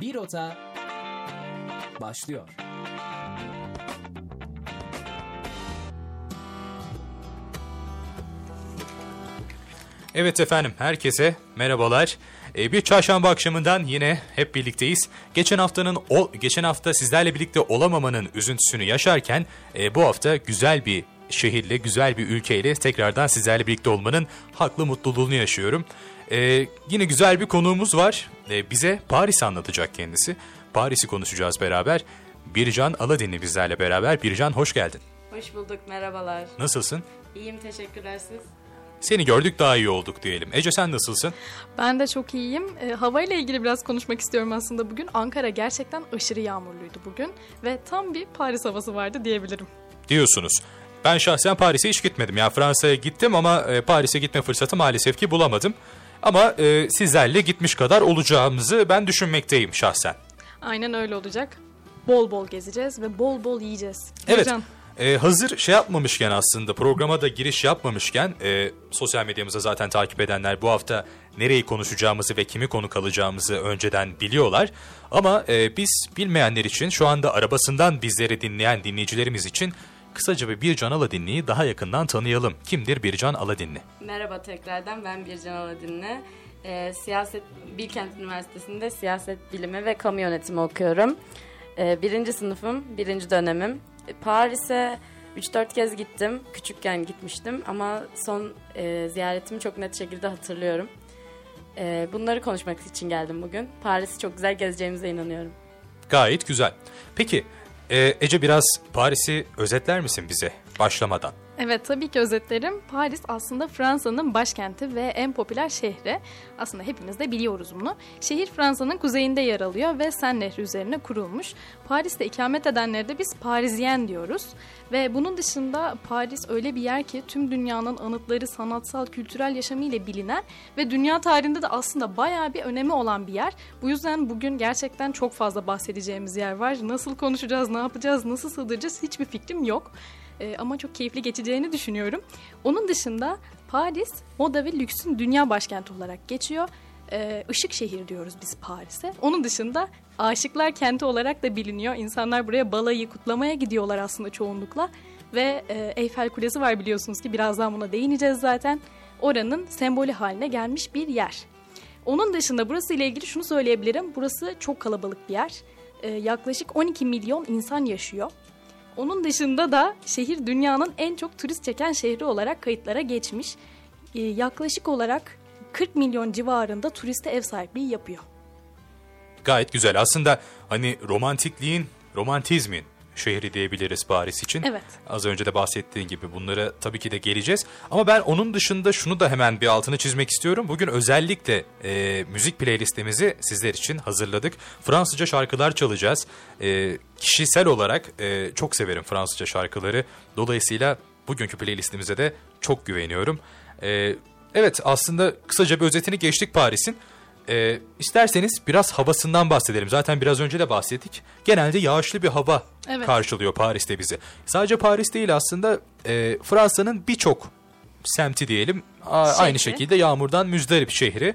Bir Rota başlıyor. Evet efendim herkese merhabalar. Ee, bir çarşamba akşamından yine hep birlikteyiz. Geçen haftanın o geçen hafta sizlerle birlikte olamamanın üzüntüsünü yaşarken e, bu hafta güzel bir şehirle, güzel bir ülkeyle tekrardan sizlerle birlikte olmanın haklı mutluluğunu yaşıyorum. Ee, yine güzel bir konuğumuz var. Ee, bize Paris anlatacak kendisi. Paris'i konuşacağız beraber. Bircan Aladin'i bizlerle beraber. Bircan hoş geldin. Hoş bulduk, merhabalar. Nasılsın? İyiyim, teşekkürler siz. Seni gördük daha iyi olduk diyelim. Ece sen nasılsın? Ben de çok iyiyim. E, hava ile ilgili biraz konuşmak istiyorum aslında bugün. Ankara gerçekten aşırı yağmurluydu bugün ve tam bir Paris havası vardı diyebilirim. Diyorsunuz. Ben şahsen Paris'e hiç gitmedim. Ya Fransa'ya gittim ama e, Paris'e gitme fırsatı maalesef ki bulamadım. Ama e, sizlerle gitmiş kadar olacağımızı ben düşünmekteyim şahsen. Aynen öyle olacak. Bol bol gezeceğiz ve bol bol yiyeceğiz. Evet. Bircan, e, hazır şey yapmamışken aslında programa da giriş yapmamışken e, sosyal medyamızı zaten takip edenler bu hafta nereyi konuşacağımızı ve kimi konuk alacağımızı önceden biliyorlar. Ama e, biz bilmeyenler için şu anda arabasından bizleri dinleyen dinleyicilerimiz için kısaca bir Bircan Aladinli'yi daha yakından tanıyalım. Kimdir Bircan Aladinli? Merhaba tekrardan, ben Bircan Aladinli. Ee, siyaset, Bilkent Üniversitesi'nde siyaset bilimi ve kamu yönetimi okuyorum. Ee, birinci sınıfım, birinci dönemim. Ee, Paris'e 3-4 kez gittim, küçükken gitmiştim ama son e, ziyaretimi çok net şekilde hatırlıyorum. Ee, bunları konuşmak için geldim bugün. Paris'i çok güzel gezeceğimize inanıyorum. Gayet güzel. Peki e, Ece biraz Paris'i özetler misin bize başlamadan? Evet tabii ki özetlerim. Paris aslında Fransa'nın başkenti ve en popüler şehri. Aslında hepimiz de biliyoruz bunu. Şehir Fransa'nın kuzeyinde yer alıyor ve Sen Nehri üzerine kurulmuş. Paris'te ikamet edenlere de biz Parisyen diyoruz. Ve bunun dışında Paris öyle bir yer ki tüm dünyanın anıtları, sanatsal, kültürel yaşamı ile bilinen ve dünya tarihinde de aslında bayağı bir önemi olan bir yer. Bu yüzden bugün gerçekten çok fazla bahsedeceğimiz yer var. Nasıl konuşacağız, ne yapacağız, nasıl sığdıracağız hiçbir fikrim yok. Ee, ama çok keyifli geçeceğini düşünüyorum. Onun dışında Paris moda ve lüksün dünya başkenti olarak geçiyor. Ee, ışık şehir diyoruz biz Paris'e. Onun dışında aşıklar kenti olarak da biliniyor. İnsanlar buraya balayı kutlamaya gidiyorlar aslında çoğunlukla. Ve e, Eyfel Kulesi var biliyorsunuz ki birazdan buna değineceğiz zaten. Oranın sembolü haline gelmiş bir yer. Onun dışında burası ile ilgili şunu söyleyebilirim. Burası çok kalabalık bir yer. Ee, yaklaşık 12 milyon insan yaşıyor. Onun dışında da şehir dünyanın en çok turist çeken şehri olarak kayıtlara geçmiş. Ee, yaklaşık olarak 40 milyon civarında turiste ev sahipliği yapıyor. Gayet güzel. Aslında hani romantikliğin, romantizmin şehri diyebiliriz Paris için. Evet. Az önce de bahsettiğin gibi bunlara tabii ki de geleceğiz. Ama ben onun dışında şunu da hemen bir altını çizmek istiyorum. Bugün özellikle e, müzik playlistimizi sizler için hazırladık. Fransızca şarkılar çalacağız. E, kişisel olarak e, çok severim Fransızca şarkıları. Dolayısıyla bugünkü playlistimize de çok güveniyorum. E, evet aslında kısaca bir özetini geçtik Paris'in. Ee, isterseniz biraz havasından bahsedelim. Zaten biraz önce de bahsettik. Genelde yağışlı bir hava Evet. karşılıyor Paris'te bizi. Sadece Paris değil aslında e, Fransa'nın birçok semti diyelim a- Şehri. aynı şekilde yağmurdan müzdarip şehri.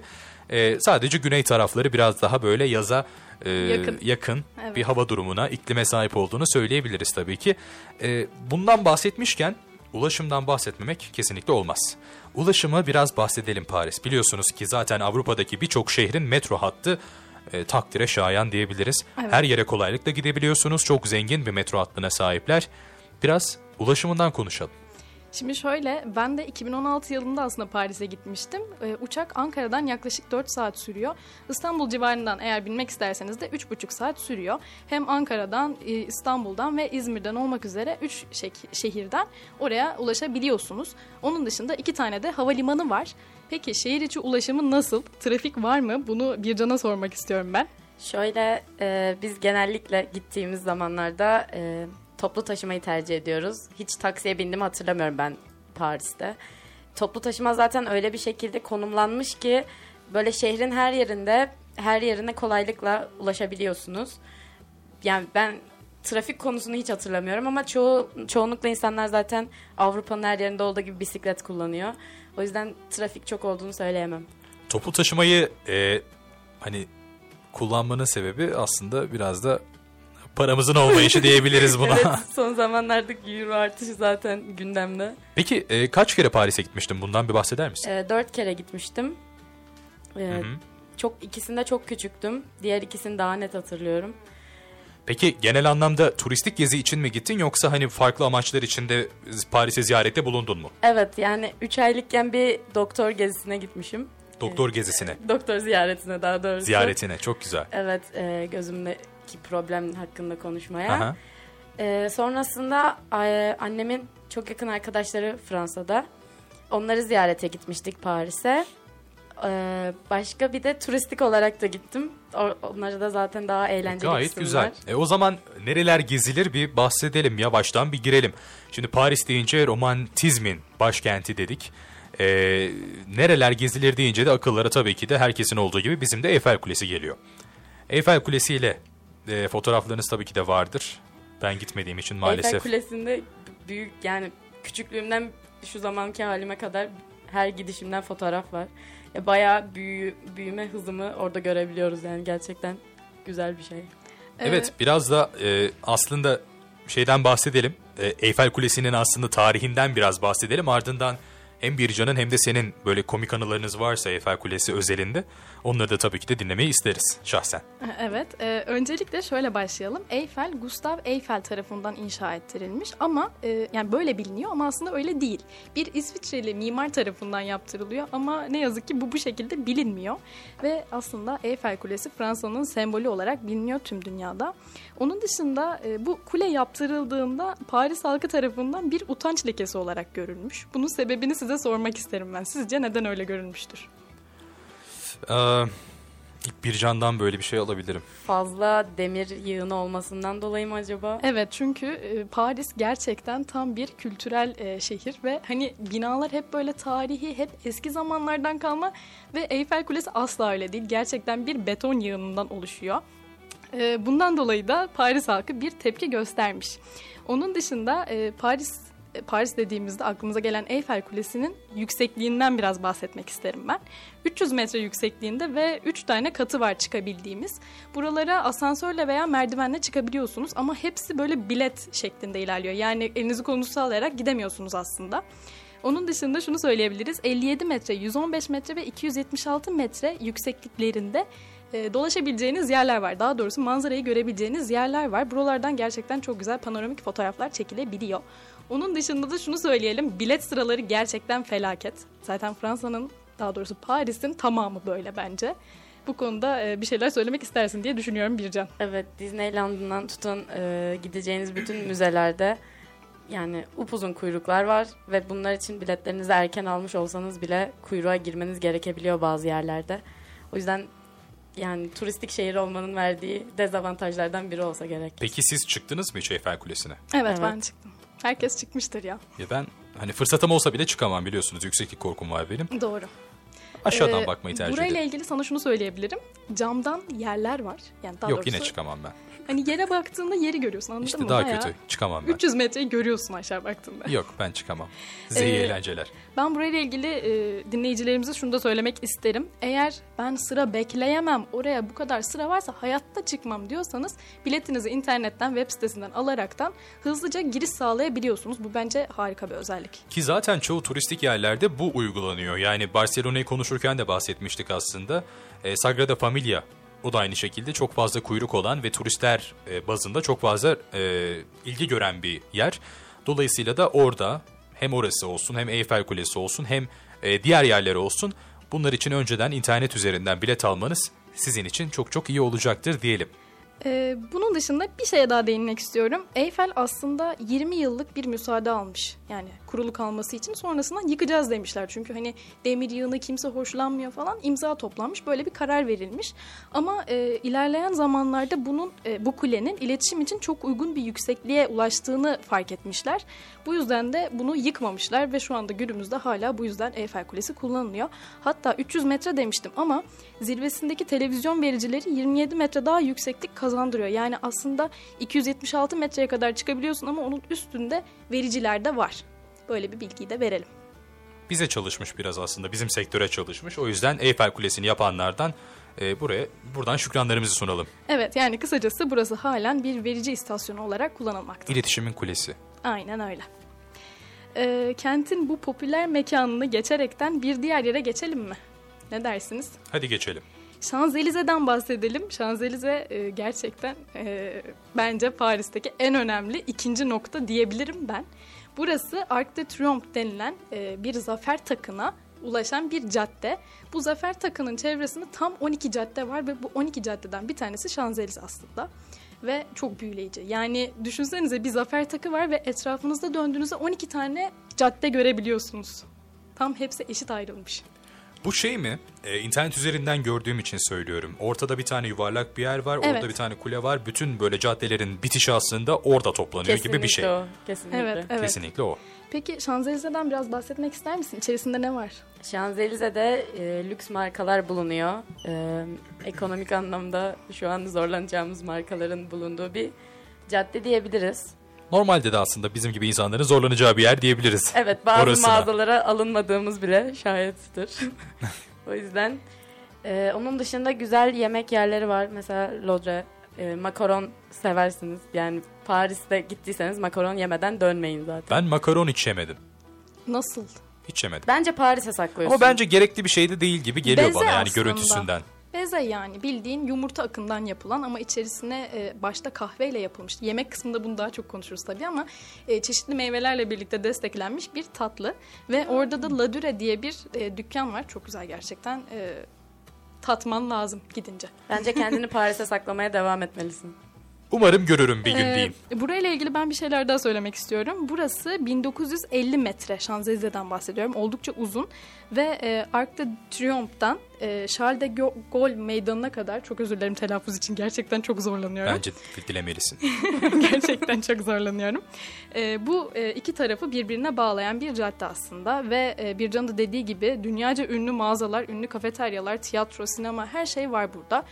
E, sadece güney tarafları biraz daha böyle yaza e, Yakın. yakın Evet. bir hava durumuna, iklime sahip olduğunu söyleyebiliriz tabii ki. E, bundan bahsetmişken ulaşımdan bahsetmemek kesinlikle olmaz. Ulaşıma biraz bahsedelim Paris. Biliyorsunuz ki zaten Avrupa'daki birçok şehrin metro hattı e, takdire şayan diyebiliriz. Evet. Her yere kolaylıkla gidebiliyorsunuz. Çok zengin bir metro hattına sahipler. Biraz ulaşımından konuşalım. Şimdi şöyle ben de 2016 yılında aslında Paris'e gitmiştim. Ee, uçak Ankara'dan yaklaşık 4 saat sürüyor. İstanbul civarından eğer binmek isterseniz de 3,5 saat sürüyor. Hem Ankara'dan, e, İstanbul'dan ve İzmir'den olmak üzere 3 şehirden oraya ulaşabiliyorsunuz. Onun dışında iki tane de havalimanı var. Peki şehir içi ulaşımı nasıl? Trafik var mı? Bunu Bircan'a sormak istiyorum ben. Şöyle e, biz genellikle gittiğimiz zamanlarda e, toplu taşımayı tercih ediyoruz. Hiç taksiye bindim hatırlamıyorum ben Paris'te. Toplu taşıma zaten öyle bir şekilde konumlanmış ki böyle şehrin her yerinde her yerine kolaylıkla ulaşabiliyorsunuz. Yani ben trafik konusunu hiç hatırlamıyorum ama çoğu çoğunlukla insanlar zaten Avrupa'nın her yerinde olduğu gibi bisiklet kullanıyor. O yüzden trafik çok olduğunu söyleyemem. Toplu taşımayı e, hani kullanmanın sebebi aslında biraz da paramızın olmayışı diyebiliriz buna. Evet son zamanlardaki euro artışı zaten gündemde. Peki e, kaç kere Paris'e gitmiştin? Bundan bir bahseder misin? Ee, dört kere gitmiştim. Hı hı. çok ikisinde çok küçüktüm. Diğer ikisini daha net hatırlıyorum. Peki genel anlamda turistik gezi için mi gittin yoksa hani farklı amaçlar için de Paris'e ziyarette bulundun mu? Evet yani 3 aylıkken bir doktor gezisine gitmişim. Doktor gezisine, Doktor ziyaretine daha doğrusu. ziyaretine çok güzel. Evet e, gözümdeki problem hakkında konuşmaya. Aha. E, sonrasında e, annemin çok yakın arkadaşları Fransa'da. Onları ziyarete gitmiştik Paris'e. E, başka bir de turistik olarak da gittim. O- onları da zaten daha eğlenceli Gayet güzel. E, o zaman nereler gezilir bir bahsedelim. Yavaştan bir girelim. Şimdi Paris deyince romantizmin başkenti dedik. E, nereler gezilir deyince de akıllara tabii ki de herkesin olduğu gibi bizim de Eyfel Kulesi geliyor. Eyfel Kulesi ile e, fotoğraflarınız tabii ki de vardır. Ben gitmediğim için maalesef. Eyfel Kulesi'nde büyük yani küçüklüğümden şu zamanki halime kadar her gidişimden fotoğraf var. Ya bayağı büyü, büyüme hızımı orada görebiliyoruz yani gerçekten güzel bir şey. Evet biraz da e, aslında şeyden bahsedelim. E, Eyfel Kulesi'nin aslında tarihinden biraz bahsedelim. Ardından hem Bircan'ın hem de senin böyle komik anılarınız varsa Eyfel Kulesi özelinde onları da tabii ki de dinlemeyi isteriz şahsen. Evet, e, öncelikle şöyle başlayalım. Eyfel, Gustav Eiffel tarafından inşa ettirilmiş ama e, yani böyle biliniyor ama aslında öyle değil. Bir İsviçreli mimar tarafından yaptırılıyor ama ne yazık ki bu bu şekilde bilinmiyor. Ve aslında Eyfel Kulesi Fransa'nın sembolü olarak biliniyor tüm dünyada. Onun dışında e, bu kule yaptırıldığında Paris halkı tarafından bir utanç lekesi olarak görülmüş. Bunun sebebini size sormak isterim ben. Sizce neden öyle görülmüştür? Ee, ilk Bircan'dan böyle bir şey alabilirim. Fazla demir yığını olmasından dolayı mı acaba? Evet çünkü e, Paris gerçekten tam bir kültürel e, şehir ve hani binalar hep böyle tarihi, hep eski zamanlardan kalma ve Eyfel Kulesi asla öyle değil. Gerçekten bir beton yığınından oluşuyor. E, bundan dolayı da Paris halkı bir tepki göstermiş. Onun dışında Paris Paris dediğimizde aklımıza gelen Eyfel Kulesi'nin yüksekliğinden biraz bahsetmek isterim ben. 300 metre yüksekliğinde ve 3 tane katı var çıkabildiğimiz. Buralara asansörle veya merdivenle çıkabiliyorsunuz ama hepsi böyle bilet şeklinde ilerliyor. Yani elinizi kolunuzu sallayarak gidemiyorsunuz aslında. Onun dışında şunu söyleyebiliriz. 57 metre, 115 metre ve 276 metre yüksekliklerinde e, dolaşabileceğiniz yerler var. Daha doğrusu manzarayı görebileceğiniz yerler var. Buralardan gerçekten çok güzel panoramik fotoğraflar çekilebiliyor. Onun dışında da şunu söyleyelim. Bilet sıraları gerçekten felaket. Zaten Fransa'nın daha doğrusu Paris'in tamamı böyle bence. Bu konuda e, bir şeyler söylemek istersin diye düşünüyorum Bircan. Evet Disneyland'ından tutun e, gideceğiniz bütün müzelerde yani upuzun kuyruklar var ve bunlar için biletlerinizi erken almış olsanız bile kuyruğa girmeniz gerekebiliyor bazı yerlerde. O yüzden yani turistik şehir olmanın verdiği dezavantajlardan biri olsa gerek. Peki siz çıktınız mı hiç Eyfel Kulesi'ne? Evet, Evet. ben çıktım. Herkes çıkmıştır ya. Ya ben hani fırsatım olsa bile çıkamam biliyorsunuz. Yükseklik korkum var benim. Doğru. Aşağıdan Ee, bakmayı tercih Burayla ederim. ilgili sana şunu söyleyebilirim. Camdan yerler var. Yani daha Yok doğrusu, yine çıkamam ben. Hani yere baktığında yeri görüyorsun anladın İşte mı? daha Bayağı kötü. Çıkamam ben. 300 metreyi görüyorsun aşağı baktığında. Yok ben çıkamam. Size iyi Ee, eğlenceler. Ben burayla ilgili e, dinleyicilerimize şunu da söylemek isterim. Eğer ben sıra bekleyemem, oraya bu kadar sıra varsa hayatta çıkmam diyorsanız biletinizi internetten, web sitesinden alaraktan hızlıca giriş sağlayabiliyorsunuz. Bu bence harika bir özellik. Ki zaten çoğu turistik yerlerde bu uygulanıyor. Yani Barcelona'yı konuşurken de bahsetmiştik aslında. E, Sagrada Familia o da aynı şekilde çok fazla kuyruk olan ve turistler e, bazında çok fazla e, ilgi gören bir yer. Dolayısıyla da orada hem orası olsun hem Eyfel Kulesi olsun hem e, diğer yerler olsun bunlar için önceden internet üzerinden bilet almanız sizin için çok çok iyi olacaktır diyelim. Ee, bunun dışında bir şeye daha değinmek istiyorum. Eyfel aslında 20 yıllık bir müsaade almış. Yani kurulu kalması için sonrasında yıkacağız demişler. Çünkü hani demir yığını kimse hoşlanmıyor falan imza toplanmış. Böyle bir karar verilmiş. Ama e, ilerleyen zamanlarda bunun e, bu kulenin iletişim için çok uygun bir yüksekliğe ulaştığını fark etmişler. Bu yüzden de bunu yıkmamışlar ve şu anda günümüzde hala bu yüzden Eyfel Kulesi kullanılıyor. Hatta 300 metre demiştim ama zirvesindeki televizyon vericileri 27 metre daha yükseklik kazandırıyor. Yani aslında 276 metreye kadar çıkabiliyorsun ama onun üstünde vericiler de var. Böyle bir bilgiyi de verelim. bize çalışmış biraz aslında. Bizim sektöre çalışmış. O yüzden Eyfel Kulesi'ni yapanlardan e, buraya buradan şükranlarımızı sunalım. Evet yani kısacası burası halen bir verici istasyonu olarak kullanılmakta. İletişimin kulesi. Aynen öyle. Ee, kentin bu popüler mekanını geçerekten bir diğer yere geçelim mi? Ne dersiniz? Hadi geçelim. Şanzelize'den bahsedelim. Şanzelize e, gerçekten e, bence Paris'teki en önemli ikinci nokta diyebilirim ben. Burası Arc de Triomphe denilen e, bir zafer takına ulaşan bir cadde. Bu zafer takının çevresinde tam 12 cadde var ve bu 12 caddeden bir tanesi Şanzelize aslında. Ve çok büyüleyici. Yani düşünsenize bir zafer takı var ve etrafınızda döndüğünüzde 12 tane cadde görebiliyorsunuz. Tam hepsi eşit ayrılmış. Bu şey mi? Ee, internet üzerinden gördüğüm için söylüyorum. Ortada bir tane yuvarlak bir yer var, Evet. orada bir tane kule var. Bütün böyle caddelerin bitişi aslında orada toplanıyor gibi bir şey. o. Kesinlikle. Evet, evet. Kesinlikle o. Peki Şanzelize'den biraz bahsetmek ister misin? İçerisinde ne var? Şanzelize'de e, lüks markalar bulunuyor. E, ekonomik anlamda şu an zorlanacağımız markaların bulunduğu bir cadde diyebiliriz. Normalde de aslında bizim gibi insanların zorlanacağı bir yer diyebiliriz. Evet bazı Orasına. mağazalara alınmadığımız bile şahittir. o yüzden e, onun dışında güzel yemek yerleri var. Mesela Lodre, e, makaron seversiniz. Yani Paris'te gittiyseniz makaron yemeden dönmeyin zaten. Ben makaron hiç yemedim. Nasıl? Hiç yemedim. Bence Paris'e saklıyorsun. Ama bence gerekli bir şey de değil gibi geliyor Beze bana yani aslında. görüntüsünden. Beze yani bildiğin yumurta akından yapılan ama içerisine e, başta kahveyle yapılmış. Yemek kısmında bunu daha çok konuşuruz tabii ama e, çeşitli meyvelerle birlikte desteklenmiş bir tatlı. Ve orada da Ladure diye bir e, dükkan var. Çok güzel gerçekten. E, tatman lazım gidince. Bence kendini Paris'e saklamaya devam etmelisin. Umarım görürüm bir gün Ee, diyeyim. burayla ilgili ben bir şeyler daha söylemek istiyorum. Burası 1950 metre Şanzelize'den bahsediyorum. Oldukça uzun ve e, Arc de Triomphe'dan e, Charles de Gaulle meydanına kadar çok özür dilerim telaffuz için gerçekten çok zorlanıyorum. Bence dilemelisin. Gerçekten çok zorlanıyorum. Ee, bu e, iki tarafı birbirine bağlayan bir cadde aslında ve e, Bircan'ın da dediği gibi dünyaca ünlü mağazalar, ünlü kafeteryalar, tiyatro, sinema her şey var burada.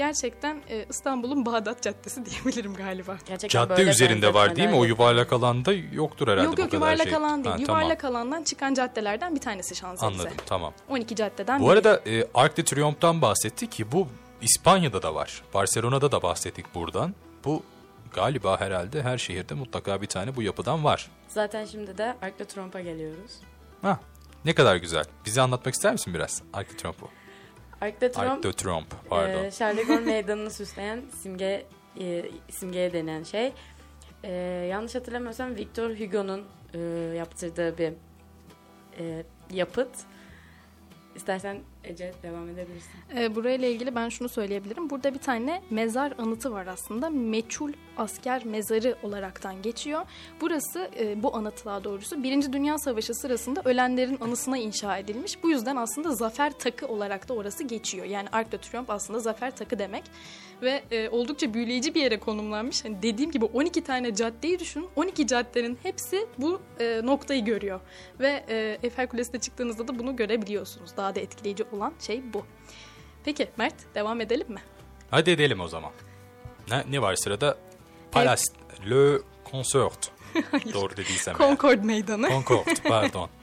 Gerçekten e, İstanbul'un Bağdat Caddesi diyebilirim galiba. Gerçekten Cadde böyle üzerinde var değil mi? O yuvarlak alanda yoktur herhalde yok bu yok kadar yuvarlak şey. alan değil. Ha, tamam. yuvarlak alandan çıkan caddelerden bir tanesi Şanzelize. Anladım tamam. 12 caddeden Bu biri. arada e, Arc de Triomphe'dan bahsettik ki bu İspanya'da da var. Barcelona'da da bahsettik buradan. Bu galiba herhalde her şehirde mutlaka bir tane bu yapıdan var. Zaten şimdi de Arc de Triomphe'a geliyoruz. Ha, ne kadar güzel. Bize anlatmak ister misin biraz Arc de Triomphe'u? Arc de Arc Triomphe de Triomphe pardon. Ee, Charles de Gaulle meydanını süsleyen simge e, simgeye denen şey. Ee, yanlış hatırlamıyorsam Victor Hugo'nun e, yaptırdığı bir e, yapıt. İstersen Ece devam edebilirsin. Ee, burayla ilgili ben şunu söyleyebilirim. Burada bir tane mezar anıtı var aslında. Meçhul asker mezarı olaraktan geçiyor. Burası e, bu anıt daha doğrusu Birinci Dünya Savaşı sırasında ölenlerin anısına inşa edilmiş. Bu yüzden aslında zafer takı olarak da orası geçiyor. Yani Arc de Triomphe aslında zafer takı demek. Ve e, oldukça büyüleyici bir yere konumlanmış. Hani dediğim gibi 12 tane caddeyi düşünün. 12 caddenin hepsi bu e, noktayı görüyor. Ve e, Eiffel Kulesi'ne çıktığınızda da bunu görebiliyorsunuz. Daha da etkileyici olan şey bu. Peki Mert devam edelim mi? Hadi edelim o zaman. Ne, ne var sırada? Palace, Le Concert. Doğru dediysem. eğer. Concord Meydanı. Concorde, pardon.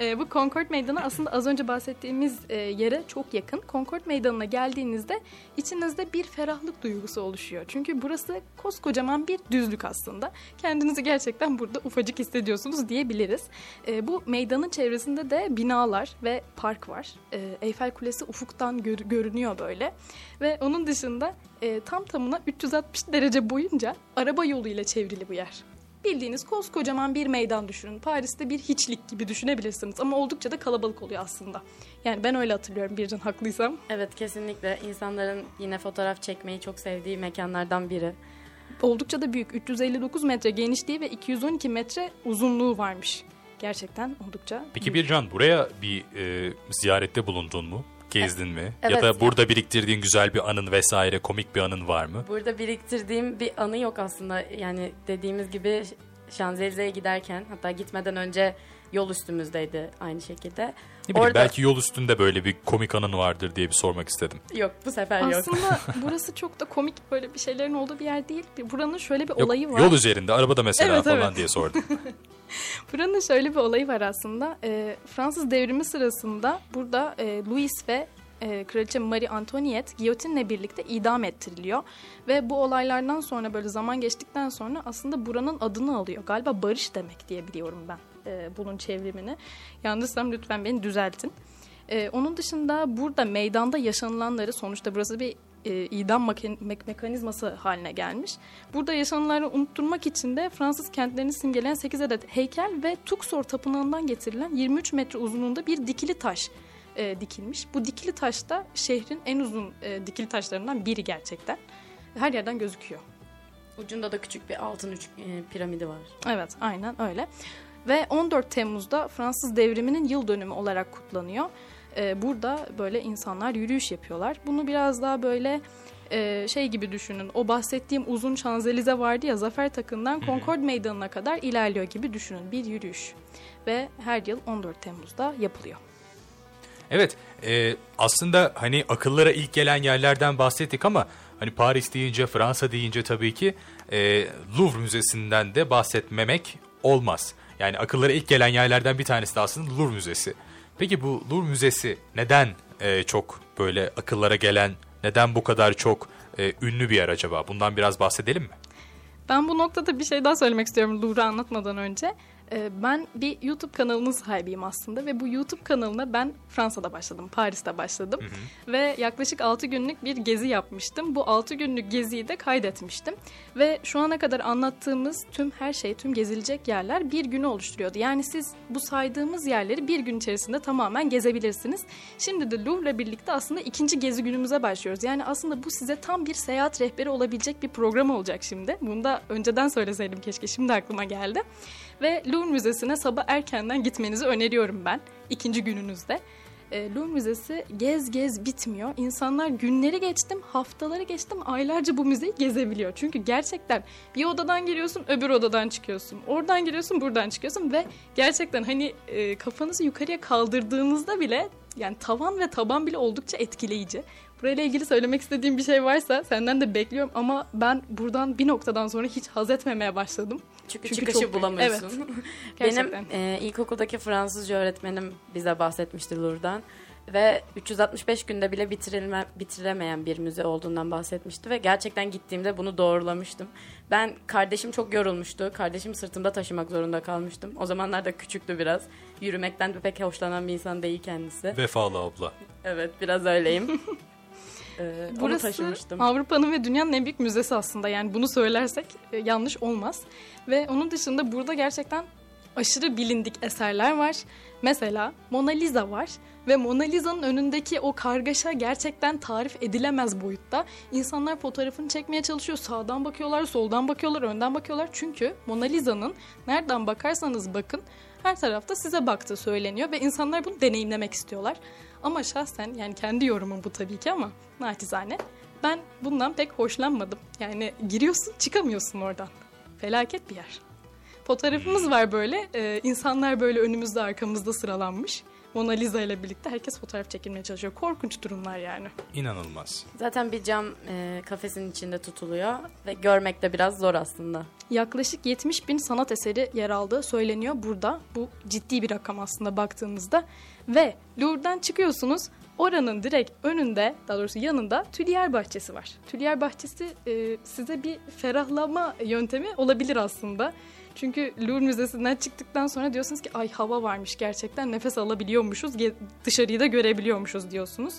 Ee, bu Concord Meydanı aslında az önce bahsettiğimiz e, yere çok yakın. Concord Meydanı'na geldiğinizde içinizde bir ferahlık duygusu oluşuyor. Çünkü burası koskocaman bir düzlük aslında. Kendinizi gerçekten burada ufacık hissediyorsunuz diyebiliriz. E, bu meydanın çevresinde de binalar ve park var. E, Eyfel Kulesi ufuktan gör- görünüyor böyle. Ve onun dışında e, tam tamına 360 derece boyunca araba yoluyla çevrili bu yer. Bildiğiniz koskocaman bir meydan düşünün. Paris'te bir hiçlik gibi düşünebilirsiniz ama oldukça da kalabalık oluyor aslında. Yani ben öyle hatırlıyorum Bircan haklıysam. Evet kesinlikle insanların yine fotoğraf çekmeyi çok sevdiği mekanlardan biri. Oldukça da büyük. 359 metre genişliği ve 212 metre uzunluğu varmış. Gerçekten oldukça Peki Bircan buraya bir e, ziyarette bulundun mu? Gezdin mi? Evet. Ya da burada biriktirdiğin güzel bir anın vesaire komik bir anın var mı? Burada biriktirdiğim bir anı yok aslında. Yani dediğimiz gibi Şanzelize'ye giderken hatta gitmeden önce yol üstümüzdeydi aynı şekilde. Ne bileyim Orada- belki yol üstünde böyle bir komik anın vardır diye bir sormak istedim. Yok bu sefer yok. Aslında burası çok da komik böyle bir şeylerin olduğu bir yer değil. Buranın şöyle bir Yok, olayı var. yol üzerinde arabada mesela Evet, falan evet. diye sordum. Buranın şöyle bir olayı var aslında. Ee, Fransız devrimi sırasında burada e, Louis ve e, Kraliçe Marie Antoinette giyotinle birlikte idam ettiriliyor. Ve bu olaylardan sonra böyle zaman geçtikten sonra aslında buranın adını alıyor. Galiba barış demek diye biliyorum ben e, bunun çevrimini. Yanlışsam lütfen beni düzeltin. E, onun dışında burada meydanda yaşanılanları sonuçta burası bir e, idam me- mekanizması haline gelmiş. Burada yaşananları unutturmak için de Fransız kentlerini simgeleyen 8 adet heykel ve Tuxor Tapınağı'ndan getirilen 23 metre uzunluğunda bir dikili taş e, dikilmiş. Bu dikili taş da şehrin en uzun e, dikili taşlarından biri gerçekten. Her yerden gözüküyor. Ucunda da küçük bir altın üç, e, piramidi var. Evet aynen öyle. Ve 14 Temmuz'da Fransız devriminin yıl dönümü olarak kutlanıyor. Ee, burada böyle insanlar yürüyüş yapıyorlar. Bunu biraz daha böyle e, şey gibi düşünün. O bahsettiğim uzun Şanzelize vardı ya Zafer Takı'ndan Concord Meydanı'na kadar ilerliyor gibi düşünün. Bir yürüyüş. Ve her yıl 14 Temmuz'da yapılıyor. Evet e, aslında hani akıllara ilk gelen yerlerden bahsettik ama hani Paris deyince Fransa deyince tabii ki e, Louvre Müzesi'nden de bahsetmemek olmaz. Yani akıllara ilk gelen yerlerden bir tanesi de aslında Louvre Müzesi. Peki bu Louvre Müzesi neden e, çok böyle akıllara gelen, neden bu kadar çok e, ünlü bir yer acaba? Bundan biraz bahsedelim mi? Ben bu noktada bir şey daha söylemek istiyorum Louvre'u anlatmadan önce. Ee, Ben bir YouTube kanalının sahibiyim aslında ve bu YouTube kanalına ben Fransa'da başladım, Paris'te başladım. Ve yaklaşık 6 günlük bir gezi yapmıştım. Bu 6 günlük geziyi de kaydetmiştim. Ve şu ana kadar anlattığımız tüm her şey, tüm gezilecek yerler bir günü oluşturuyordu. Yani siz bu saydığımız yerleri bir gün içerisinde tamamen gezebilirsiniz. Şimdi de Louvre'la birlikte aslında ikinci gezi günümüze başlıyoruz. Yani aslında bu size tam bir seyahat rehberi olabilecek bir program olacak şimdi. Bunu da önceden söyleseydim keşke şimdi aklıma geldi. Ve Louvre Müzesi'ne sabah erkenden gitmenizi öneriyorum ben ikinci gününüzde. E, Louvre Müzesi gez gez bitmiyor. İnsanlar günleri geçtim, haftaları geçtim, aylarca bu müzeyi gezebiliyor. Çünkü gerçekten bir odadan giriyorsun, öbür odadan çıkıyorsun. Oradan giriyorsun, buradan çıkıyorsun ve gerçekten hani e, kafanızı yukarıya kaldırdığınızda bile yani tavan ve taban bile oldukça etkileyici. Burayla ilgili söylemek istediğim bir şey varsa senden de bekliyorum ama ben buradan bir noktadan sonra hiç haz etmemeye başladım. Çünkü, Çünkü çıkışı çok bulamıyorsun. Evet. Benim e, ilkokuldaki Fransızca öğretmenim bize bahsetmişti Louvre'dan. Ve 365 günde bile bitirilme, bitirilemeyen bir müze olduğundan bahsetmişti. Ve gerçekten gittiğimde bunu doğrulamıştım. Ben kardeşim çok yorulmuştu. Kardeşim sırtımda taşımak zorunda kalmıştım. O zamanlar da küçüktü biraz. Yürümekten de pek hoşlanan bir insan değil kendisi. Vefalı abla. Evet biraz öyleyim. Ee, Burası. Avrupa'nın ve dünyanın en büyük müzesi aslında. Yani bunu söylersek e, yanlış olmaz. Ve onun dışında burada gerçekten aşırı bilindik eserler var. Mesela Mona Lisa var ve Mona Lisa'nın önündeki o kargaşa gerçekten tarif edilemez boyutta. İnsanlar fotoğrafını çekmeye çalışıyor. Sağdan bakıyorlar, soldan bakıyorlar, önden bakıyorlar. Çünkü Mona Lisa'nın nereden bakarsanız bakın her tarafta size baktığı söyleniyor ve insanlar bunu deneyimlemek istiyorlar. Ama şahsen yani kendi yorumum bu tabii ki ama naçizane ben bundan pek hoşlanmadım. Yani giriyorsun çıkamıyorsun oradan. Felaket bir yer. Fotoğrafımız var böyle. Ee, insanlar böyle önümüzde arkamızda sıralanmış. Mona Lisa ile birlikte herkes fotoğraf çekilmeye çalışıyor. Korkunç durumlar yani. İnanılmaz. Zaten bir cam e, kafesin içinde tutuluyor. Ve görmek de biraz zor aslında. Yaklaşık 70 bin sanat eseri yer aldığı söyleniyor burada. Bu ciddi bir rakam aslında baktığınızda. Ve Louvre'dan çıkıyorsunuz. Oranın direkt önünde, daha doğrusu yanında Tüliyer Bahçesi var. Tüliyer Bahçesi e, size bir ferahlama yöntemi olabilir aslında. Çünkü Louvre Müzesi'nden çıktıktan sonra diyorsunuz ki ay hava varmış gerçekten nefes alabiliyormuşuz, dışarıyı da görebiliyormuşuz diyorsunuz.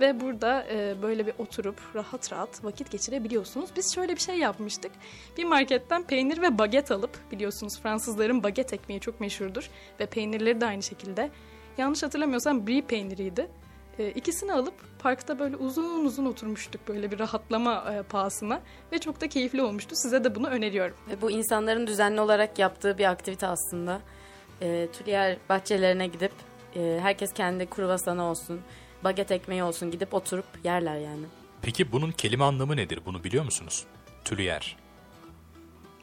Ve burada e, böyle bir oturup rahat rahat vakit geçirebiliyorsunuz. Biz şöyle bir şey yapmıştık. Bir marketten peynir ve baget alıp biliyorsunuz Fransızların baget ekmeği çok meşhurdur ve peynirleri de aynı şekilde. Yanlış hatırlamıyorsam brie peyniriydi. E, ikisini alıp parkta böyle uzun uzun oturmuştuk böyle bir rahatlama e, pahasına ve çok da keyifli olmuştu. Size de bunu öneriyorum. Ve bu insanların düzenli olarak yaptığı bir aktivite aslında. E, Tüliyer bahçelerine gidip e, herkes kendi kruvasanı olsun, baget ekmeği olsun gidip oturup yerler yani. Peki bunun kelime anlamı nedir? Bunu biliyor musunuz? Tülüyer.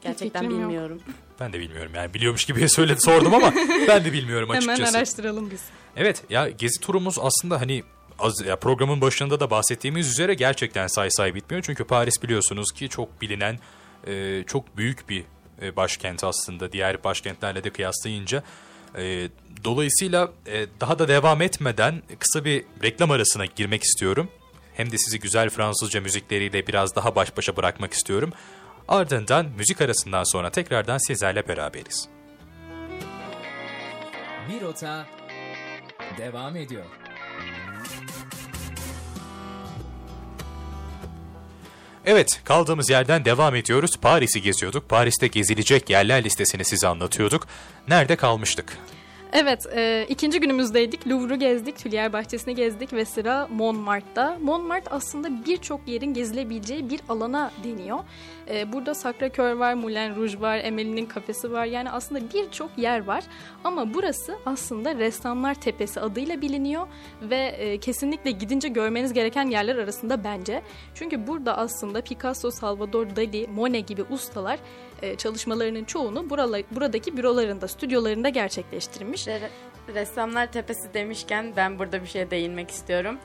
Gerçekten fikrim yok. bilmiyorum. Ben de bilmiyorum yani biliyormuş gibi söyledi sordum ama ben de bilmiyorum açıkçası. Hemen araştıralım biz. Evet ya gezi turumuz aslında hani az ya programın başında da bahsettiğimiz üzere gerçekten say say bitmiyor. Çünkü Paris biliyorsunuz ki çok bilinen e, çok büyük bir e, başkent aslında diğer başkentlerle de kıyaslayınca. E, dolayısıyla e, daha da devam etmeden kısa bir reklam arasına girmek istiyorum. Hem de sizi güzel Fransızca müzikleriyle biraz daha baş başa bırakmak istiyorum. Ardından müzik arasından sonra tekrardan sizlerle beraberiz. Bir rota devam ediyor. Evet, kaldığımız yerden devam ediyoruz. Paris'i geziyorduk. Paris'te gezilecek yerler listesini size anlatıyorduk. Nerede kalmıştık? Evet, e, ikinci günümüzdeydik. Louvre'u gezdik, Tüliyer Bahçesi'ni gezdik ve sıra Montmartre'da. Montmartre aslında birçok yerin gezilebileceği bir alana deniyor. E, burada Sacré-Cœur var, Moulin Rouge var, Emily'nin kafesi var. Yani aslında birçok yer var. Ama burası aslında Ressamlar Tepesi adıyla biliniyor ve e, kesinlikle gidince görmeniz gereken yerler arasında bence. Çünkü burada aslında Picasso, Salvador Dali, Monet gibi ustalar e, çalışmalarının çoğunu buralar, buradaki bürolarında, stüdyolarında gerçekleştirmiş. Re- Ressamlar Tepesi demişken ben burada bir şeye değinmek istiyorum.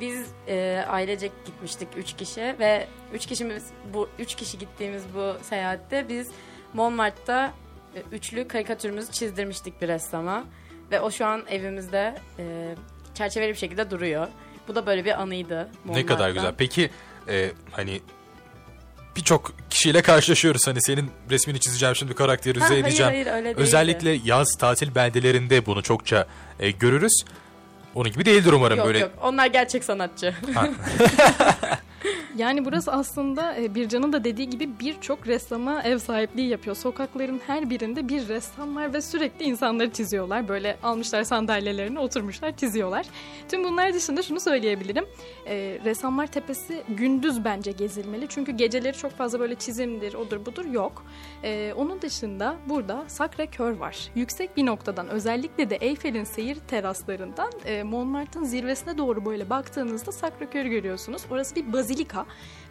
Biz e, ailecek gitmiştik üç kişi ve üç kişimiz bu üç kişi gittiğimiz bu seyahatte biz Montmartre'da e, üçlü karikatürümüzü çizdirmiştik bir ressama ve o şu an evimizde e, çerçeveli bir şekilde duruyor. Bu da böyle bir anıydı. Ne kadar güzel. Peki e, hani birçok kişiyle karşılaşıyoruz. Hani senin resmini çizeceğim şimdi Ha, karakterize hayır edeceğim. hayır öyle değildi. Özellikle yaz tatil beldelerinde bunu çokça e, görürüz. Onun gibi değildir umarım yok böyle. yok onlar gerçek sanatçı. Yani burası aslında e, Bircan'ın da dediği gibi birçok ressama ev sahipliği yapıyor. Sokakların her birinde bir ressam var ve sürekli insanları çiziyorlar. Böyle almışlar sandalyelerine oturmuşlar çiziyorlar. Tüm bunlar dışında şunu söyleyebilirim. E, Ressamlar Tepesi gündüz bence gezilmeli. Çünkü geceleri çok fazla böyle çizimdir, odur budur yok. E, onun dışında burada Sacré-Cœur var. Yüksek bir noktadan özellikle de Eyfel'in seyir teraslarından e, Montmartre'ın zirvesine doğru böyle baktığınızda Sacré-Cœur'ü görüyorsunuz. Orası bir bazilika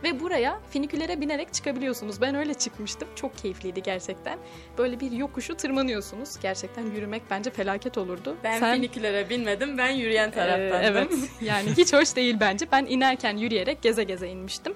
ve buraya finikülere binerek çıkabiliyorsunuz. Ben öyle çıkmıştım. Çok keyifliydi gerçekten. Böyle bir yokuşu tırmanıyorsunuz. Gerçekten yürümek bence felaket olurdu. Ben Sen- finikülere binmedim ben yürüyen ee, taraftandım. evet yani hiç hoş değil bence. Ben inerken yürüyerek geze geze inmiştim.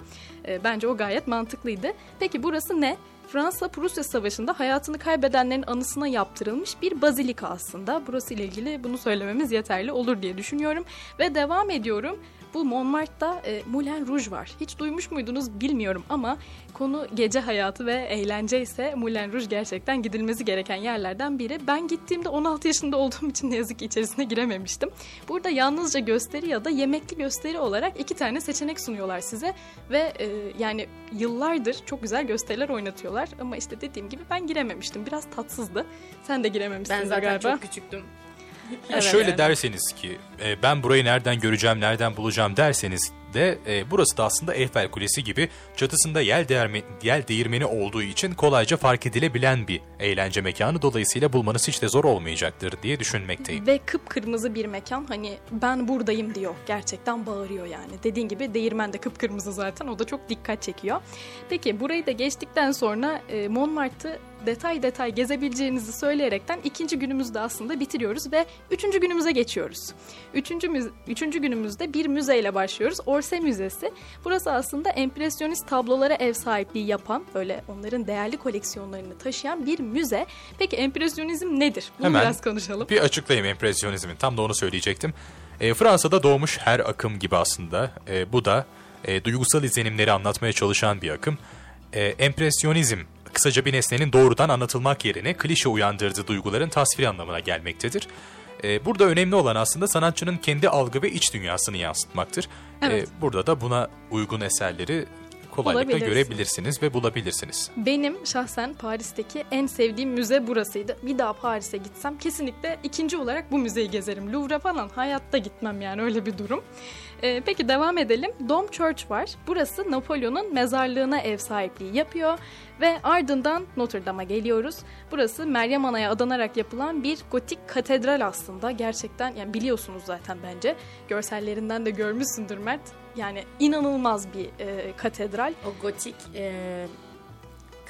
Ee, bence o gayet mantıklıydı. Peki burası ne? Fransa-Prusya Savaşı'nda hayatını kaybedenlerin anısına yaptırılmış bir bazilika aslında. Burası ile ilgili bunu söylememiz yeterli olur diye düşünüyorum. Ve devam ediyorum. Bu Montmartre'da e, Moulin Rouge var. Hiç duymuş muydunuz bilmiyorum ama konu gece hayatı ve eğlence ise Moulin Rouge gerçekten gidilmesi gereken yerlerden biri. Ben gittiğimde 16 yaşında olduğum için ne yazık ki içerisine girememiştim. Burada yalnızca gösteri ya da yemekli gösteri olarak iki tane seçenek sunuyorlar size ve e, yani yıllardır çok güzel gösteriler oynatıyorlar ama işte dediğim gibi ben girememiştim. Biraz tatsızdı. Sen de girememişsin Ben zaten galiba. çok küçüktüm. Ya şöyle derseniz ki e, ben burayı nereden göreceğim, nereden bulacağım derseniz de e, burası da aslında Eiffel Kulesi gibi çatısında yel, değirme, yel değirmeni olduğu için kolayca fark edilebilen bir eğlence mekanı. Dolayısıyla bulmanız hiç de zor olmayacaktır diye düşünmekteyim. Ve kıpkırmızı bir mekan hani ben buradayım diyor. Gerçekten bağırıyor yani. Dediğin gibi değirmen de kıpkırmızı zaten o da çok dikkat çekiyor. Peki burayı da geçtikten sonra e, Montmartre'ı detay detay gezebileceğinizi söyleyerekten ikinci günümüzde aslında bitiriyoruz ve üçüncü günümüze geçiyoruz. Üçüncü, üçüncü günümüzde bir müzeyle başlıyoruz. Orsay Müzesi. Burası aslında empresyonist tablolara ev sahipliği yapan, böyle onların değerli koleksiyonlarını taşıyan bir müze. Peki empresyonizm nedir? Bunu Hemen biraz konuşalım. Bir açıklayayım empresyonizmin. Tam da onu söyleyecektim. E, Fransa'da doğmuş her akım gibi aslında. E, bu da e, duygusal izlenimleri anlatmaya çalışan bir akım. E, empresyonizm kısaca bir nesnenin doğrudan anlatılmak yerine klişe uyandırdığı duyguların tasviri anlamına gelmektedir. E, burada önemli olan aslında sanatçının kendi algı ve iç dünyasını yansıtmaktır. Evet. E, burada da buna uygun eserleri kolaylıkla görebilirsiniz ve bulabilirsiniz. Benim şahsen Paris'teki en sevdiğim müze burasıydı. Bir daha Paris'e gitsem kesinlikle ikinci olarak bu müzeyi gezerim. Louvre falan hayatta gitmem yani öyle bir durum. Ee, peki devam edelim. Dome Church var. Burası Napolyon'un mezarlığına ev sahipliği yapıyor. Ve ardından Notre Dame'a geliyoruz. Burası Meryem Ana'ya adanarak yapılan bir gotik katedral aslında. Gerçekten yani biliyorsunuz zaten bence. Görsellerinden de görmüşsündür Mert. Yani inanılmaz bir e, katedral. O gotik e,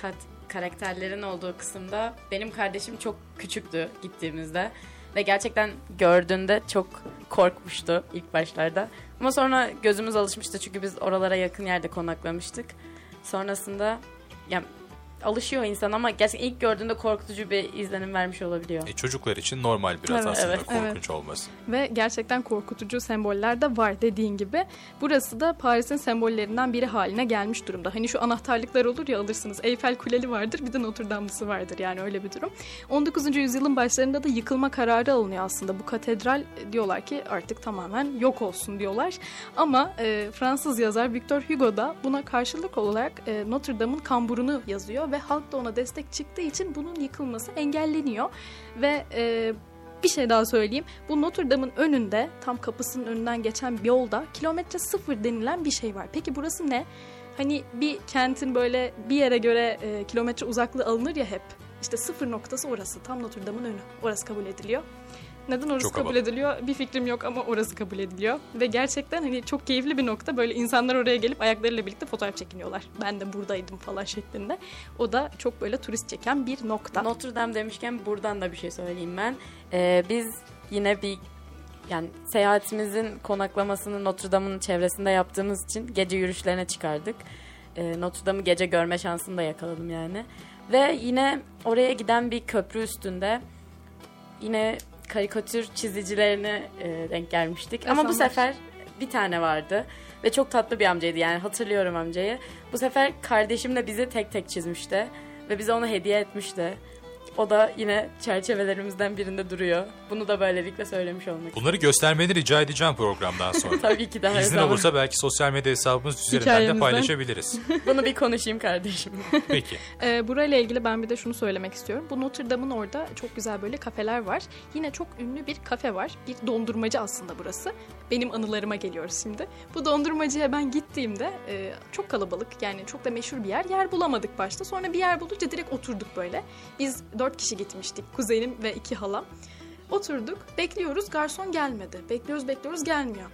kat, karakterlerin olduğu kısımda benim kardeşim çok küçüktü gittiğimizde. Ve gerçekten gördüğünde çok korkmuştu ilk başlarda. Ama sonra gözümüz alışmıştı çünkü biz oralara yakın yerde konaklamıştık. Sonrasında ya alışıyor insan ama gerçekten ilk gördüğünde korkutucu bir izlenim vermiş olabiliyor. E, çocuklar için normal biraz Evet, aslında evet, korkunç olması. Ve gerçekten korkutucu semboller de var dediğin gibi. Burası da Paris'in sembollerinden biri haline gelmiş durumda. Hani şu anahtarlıklar olur ya alırsınız. Eyfel Kuleli vardır bir de Notre Dame'lısı vardır yani öyle bir durum. 19. yüzyılın başlarında da yıkılma kararı alınıyor aslında. Bu katedral e, diyorlar ki artık tamamen yok olsun diyorlar. Ama e, Fransız yazar Victor Hugo da buna karşılık olarak e, Notre Dame'ın kamburunu yazıyor ve halk da ona destek çıktığı için bunun yıkılması engelleniyor. Ve e, bir şey daha söyleyeyim. Bu Notre Dame'ın önünde tam kapısının önünden geçen bir yolda kilometre sıfır denilen bir şey var. Peki burası ne? Hani bir kentin böyle bir yere göre e, kilometre uzaklığı alınır ya hep. İşte sıfır noktası orası. Tam Notre Dame'ın önü. Orası kabul ediliyor. Neden orası Çok kabul havalı. ediliyor bir fikrim yok ama orası kabul ediliyor. Ve gerçekten hani çok keyifli bir nokta. Böyle insanlar oraya gelip ayaklarıyla birlikte fotoğraf çekiniyorlar. Ben de buradaydım falan şeklinde. O da çok böyle turist çeken bir nokta. Notre Dame demişken buradan da bir şey söyleyeyim ben. Ee, biz yine bir yani seyahatimizin konaklamasını Notre Dame'ın çevresinde yaptığımız için gece yürüyüşlerine çıkardık. Ee, Notre Dame'ı gece görme şansını da yakaladım yani. Ve yine oraya giden bir köprü üstünde yine karikatür çizicilerine e, denk gelmiştik. Ama bu var. sefer bir tane vardı ve çok tatlı bir amcaydı yani hatırlıyorum amcayı. Bu sefer kardeşimle bizi tek tek çizmişti ve bize onu hediye etmişti. O da yine çerçevelerimizden birinde duruyor. Bunu da böylelikle söylemiş olmak. Bunları göstermeni rica edeceğim programdan sonra. Tabii ki de her İznin zaman. olursa belki sosyal medya hesabımız üzerinden de Hikayemizden. paylaşabiliriz. Bunu bir konuşayım kardeşimle. Peki. Ee, burayla ilgili ben bir de şunu söylemek istiyorum. Bu Notre Dame'ın orada çok güzel böyle kafeler var. Yine çok ünlü bir kafe var. Bir dondurmacı aslında burası. Benim anılarıma geliyoruz şimdi. Bu dondurmacıya ben gittiğimde e, çok kalabalık yani çok da meşhur bir yer. Yer bulamadık başta. Sonra bir yer bulunca direkt oturduk böyle. Biz dört kişi gitmiştik. Kuzenim ve iki halam. Oturduk. Bekliyoruz. Garson gelmedi. Bekliyoruz bekliyoruz gelmiyor.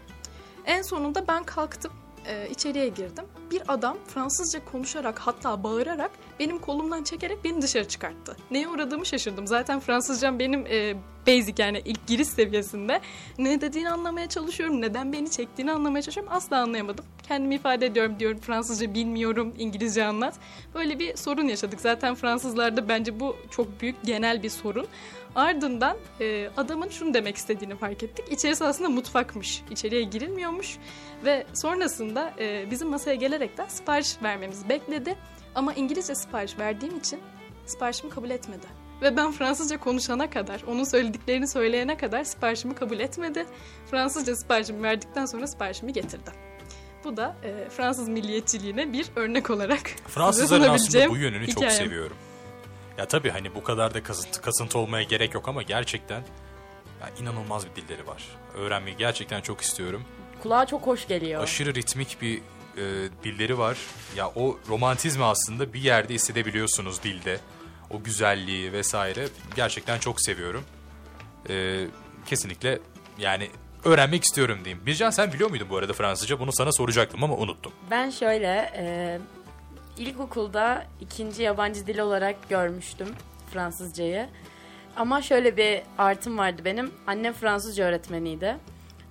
En sonunda ben kalktım. E, içeriye girdim. Bir adam Fransızca konuşarak hatta bağırarak benim kolumdan çekerek beni dışarı çıkarttı. Neye uğradığımı şaşırdım. Zaten Fransızcam benim e, basic yani ilk giriş seviyesinde. Ne dediğini anlamaya çalışıyorum. Neden beni çektiğini anlamaya çalışıyorum. Asla anlayamadım. Kendimi ifade ediyorum diyorum. Fransızca bilmiyorum. İngilizce anlat. Böyle bir sorun yaşadık. Zaten Fransızlarda bence bu çok büyük genel bir sorun. Ardından e, adamın şunu demek istediğini fark ettik. İçerisi aslında mutfakmış. İçeriye girilmiyormuş. Ve sonrasında e, bizim masaya gelerekten sipariş vermemizi bekledi. Ama İngilizce sipariş verdiğim için siparişimi kabul etmedi. Ve ben Fransızca konuşana kadar, onun söylediklerini söyleyene kadar siparişimi kabul etmedi. Fransızca siparişimi verdikten sonra siparişimi getirdi. Bu da e, Fransız milliyetçiliğine bir örnek olarak Fransızların aslında bu yönünü çok hikayem. seviyorum. Ya tabii hani bu kadar da kasıntı, kasıntı olmaya gerek yok ama gerçekten ya inanılmaz bir dilleri var. Öğrenmeyi gerçekten çok istiyorum. Kulağa çok hoş geliyor. Aşırı ritmik bir e, dilleri var. Ya o romantizmi aslında bir yerde hissedebiliyorsunuz dilde. O güzelliği vesaire gerçekten çok seviyorum. E, kesinlikle yani öğrenmek istiyorum diyeyim. Bircan sen biliyor muydun bu arada Fransızca? Bunu sana soracaktım ama unuttum. Ben şöyle e, ilkokulda ikinci yabancı dil olarak görmüştüm Fransızcayı. Ama şöyle bir artım vardı benim. Annem Fransızca öğretmeniydi.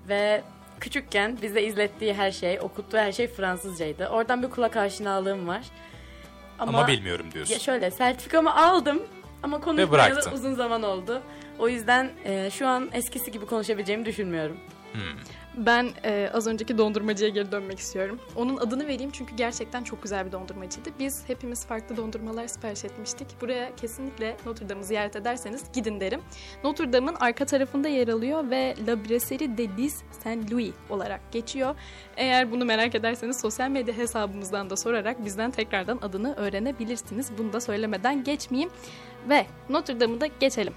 Ve küçükken bize izlettiği her şey, okuttuğu her şey Fransızcaydı. Oradan bir kulak aşinalığım var. Ama, bilmiyorum diyorsun. Ya şöyle sertifikamı aldım ama konuşmaya da bıraktın. uzun zaman oldu. O yüzden e, şu an eskisi gibi konuşabileceğimi düşünmüyorum. Ben e, az önceki dondurmacıya geri dönmek istiyorum. Onun adını vereyim çünkü gerçekten çok güzel bir dondurmacıydı. Biz hepimiz farklı dondurmalar sipariş etmiştik. Buraya kesinlikle Notre Dame'ı ziyaret ederseniz gidin derim. Notre Dame'ın arka tarafında yer alıyor ve La Brasserie de Lis Saint Louis olarak geçiyor. Eğer bunu merak ederseniz sosyal medya hesabımızdan da sorarak bizden tekrardan adını öğrenebilirsiniz. Bunu da söylemeden geçmeyeyim. Ve Notre Dame'ı da geçelim.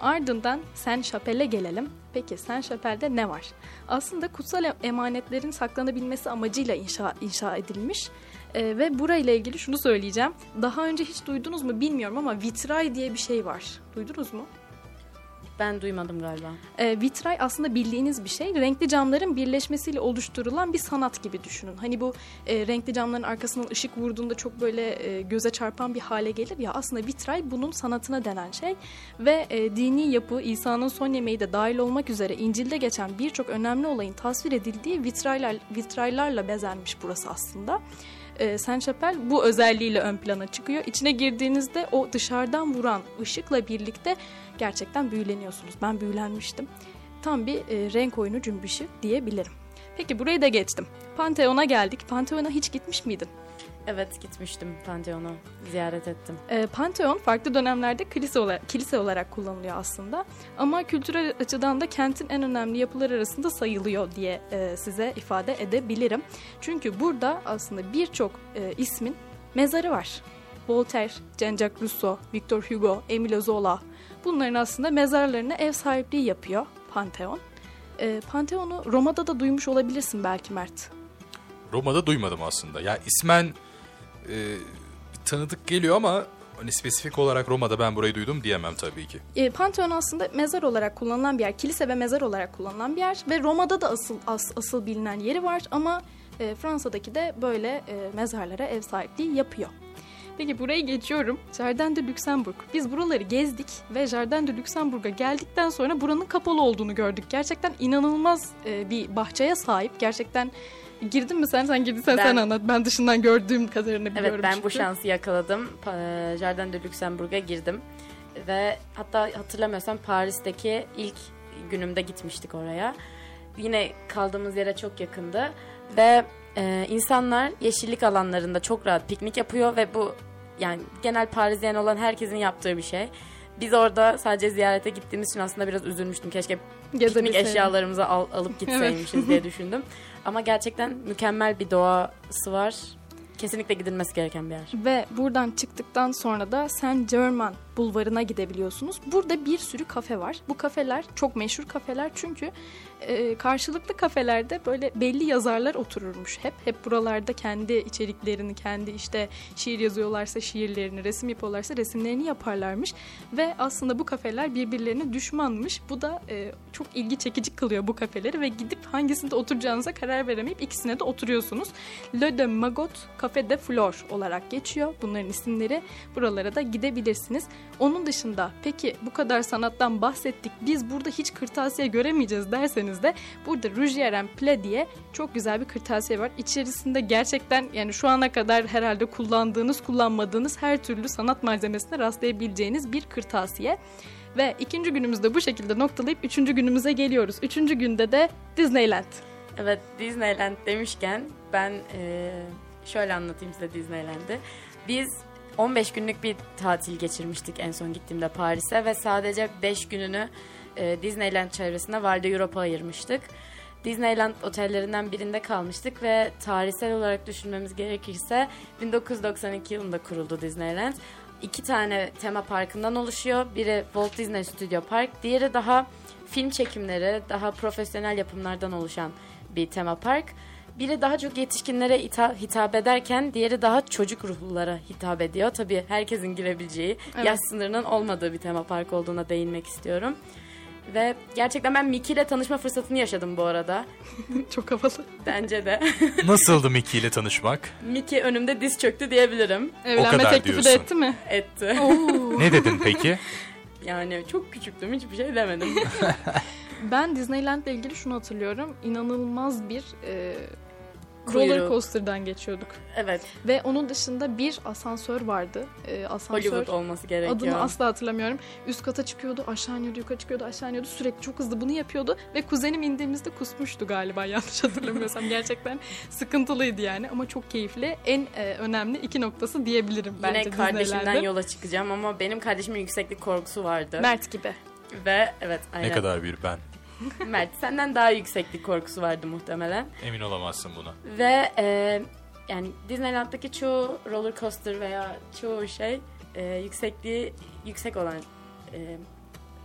Ardından Saint Chapel'e gelelim. Peki Saint Chapel'de ne var? Aslında kutsal e- emanetlerin saklanabilmesi amacıyla inşa, inşa edilmiş. Ee, ve burayla ilgili şunu söyleyeceğim. Daha önce hiç duydunuz mu bilmiyorum ama vitray diye bir şey var. Duydunuz mu? Ben duymadım galiba. E, vitray aslında bildiğiniz bir şey. Renkli camların birleşmesiyle oluşturulan bir sanat gibi düşünün. Hani bu e, renkli camların arkasından ışık vurduğunda çok böyle e, göze çarpan bir hale gelir ya. Aslında vitray bunun sanatına denen şey. Ve e, dini yapı, İsa'nın son yemeği de dahil olmak üzere İncil'de geçen birçok önemli olayın tasvir edildiği vitraylar, vitraylarla bezenmiş burası aslında. E, Saint Chapelle bu özelliğiyle ön plana çıkıyor. İçine girdiğinizde o dışarıdan vuran ışıkla birlikte gerçekten büyüleniyorsunuz. Ben büyülenmiştim. Tam bir e, renk oyunu cümbüşü diyebilirim. Peki burayı da geçtim. Pantheon'a geldik. Pantheon'a hiç gitmiş miydin? Evet gitmiştim Pantheon'u ziyaret ettim. E, Pantheon farklı dönemlerde kilise olarak, kilise olarak kullanılıyor aslında. Ama kültürel açıdan da kentin en önemli yapılar arasında sayılıyor diye e, size ifade edebilirim. Çünkü burada aslında birçok e, ismin mezarı var. Voltaire, Jean-Jacques Rousseau, Victor Hugo, Emile Zola bunların aslında mezarlarına ev sahipliği yapıyor Pantheon. E, Pantheon'u Roma'da da duymuş olabilirsin belki Mert. Roma'da duymadım aslında. Ya ismen e, tanıdık geliyor ama hani spesifik olarak Roma'da ben burayı duydum diyemem tabii ki. E, Pantheon aslında mezar olarak kullanılan bir yer. Kilise ve mezar olarak kullanılan bir yer. Ve Roma'da da asıl as, asıl bilinen yeri var ama e, Fransa'daki de böyle e, mezarlara ev sahipliği yapıyor. Peki burayı geçiyorum. Jardin de Luxembourg. Biz buraları gezdik ve Jardin de Luxembourg'a geldikten sonra buranın kapalı olduğunu gördük. Gerçekten inanılmaz e, bir bahçeye sahip. Gerçekten girdin mi sen? Sen girdiysen Ben- sen anlat. Ben dışından gördüğüm kadarını biliyorum. Evet ben bu çünkü. şansı yakaladım. E, Jardin de Luxembourg'a girdim. Ve hatta hatırlamıyorsam Paris'teki ilk günümde gitmiştik oraya. Yine kaldığımız yere çok yakındı. Ve e, insanlar yeşillik alanlarında çok rahat piknik yapıyor ve bu yani genel Parisyen olan herkesin yaptığı bir şey. Biz orada sadece ziyarete gittiğimiz için aslında biraz üzülmüştüm. Keşke piknik eşyalarımızı al- alıp gitseymişiz diye düşündüm. Ama gerçekten mükemmel bir doğası var. Kesinlikle gidilmesi gereken bir yer. Ve buradan çıktıktan sonra da Saint Germain bulvarına gidebiliyorsunuz. Burada bir sürü kafe var. Bu kafeler çok meşhur kafeler çünkü e, karşılıklı kafelerde böyle belli yazarlar otururmuş hep. Hep buralarda kendi içeriklerini, kendi işte şiir yazıyorlarsa şiirlerini, resim yapıyorlarsa resimlerini yaparlarmış. Ve aslında bu kafeler birbirlerine düşmanmış. Bu da e, çok ilgi çekici kılıyor bu kafeleri ve gidip hangisinde oturacağınıza karar veremeyip ikisine de oturuyorsunuz. Le de Magot Café de Flor olarak geçiyor. Bunların isimleri buralara da gidebilirsiniz. Onun dışında peki bu kadar sanattan bahsettik. Biz burada hiç kırtasiye göremeyeceğiz derseniz de burada Rougier en Ple diye çok güzel bir kırtasiye var. İçerisinde gerçekten yani şu ana kadar herhalde kullandığınız, kullanmadığınız her türlü sanat malzemesine rastlayabileceğiniz bir kırtasiye. Ve ikinci günümüzde bu şekilde noktalayıp üçüncü günümüze geliyoruz. Üçüncü günde de Disneyland. Evet Disneyland demişken ben e, şöyle anlatayım size Disneyland'i. Biz 15 günlük bir tatil geçirmiştik en son gittiğimde Paris'e ve sadece 5 gününü e, Disneyland çevresinde Val de Europa ayırmıştık. Disneyland otellerinden birinde kalmıştık ve tarihsel olarak düşünmemiz gerekirse 1992 yılında kuruldu Disneyland. İki tane tema parkından oluşuyor. Biri Walt Disney Studio Park, diğeri daha film çekimleri, daha profesyonel yapımlardan oluşan bir tema park. Biri daha çok yetişkinlere hita- hitap ederken diğeri daha çocuk ruhlulara hitap ediyor. Tabii herkesin girebileceği, Evet. yaş sınırının olmadığı bir tema park olduğuna değinmek istiyorum. Ve gerçekten ben Mickey ile tanışma fırsatını yaşadım bu arada. çok havalı. Bence de. Nasıldı Mickey ile tanışmak? Mickey önümde diz çöktü diyebilirim. Evlenme kadar teklifi de diyorsun. etti mi? Etti. Ne dedin peki? Yani çok küçüktüm hiçbir şey demedim. Ben Disneyland'le ilgili şunu hatırlıyorum. İnanılmaz bir e, Kuyruğu. roller coaster'dan geçiyorduk. evet. Ve onun dışında bir asansör vardı. E, asansör Hollywood olması gerekiyor. adını asla hatırlamıyorum. Üst kata çıkıyordu, aşağı iniyordu, yukarı çıkıyordu, aşağı iniyordu. Sürekli çok hızlı bunu yapıyordu. Ve kuzenim indiğimizde kusmuştu galiba yanlış hatırlamıyorsam. Gerçekten sıkıntılıydı yani ama çok keyifli. En e, önemli iki noktası diyebilirim bence Yine kardeşimden yola çıkacağım ama benim kardeşimin yükseklik korkusu vardı. Mert gibi. Ve evet aynen. Ne kadar bir ben. Mert senden daha yükseklik korkusu vardı muhtemelen. Emin olamazsın buna. Ve e, yani Disneyland'daki çoğu roller coaster veya çoğu şey e, yüksekliği yüksek olan e,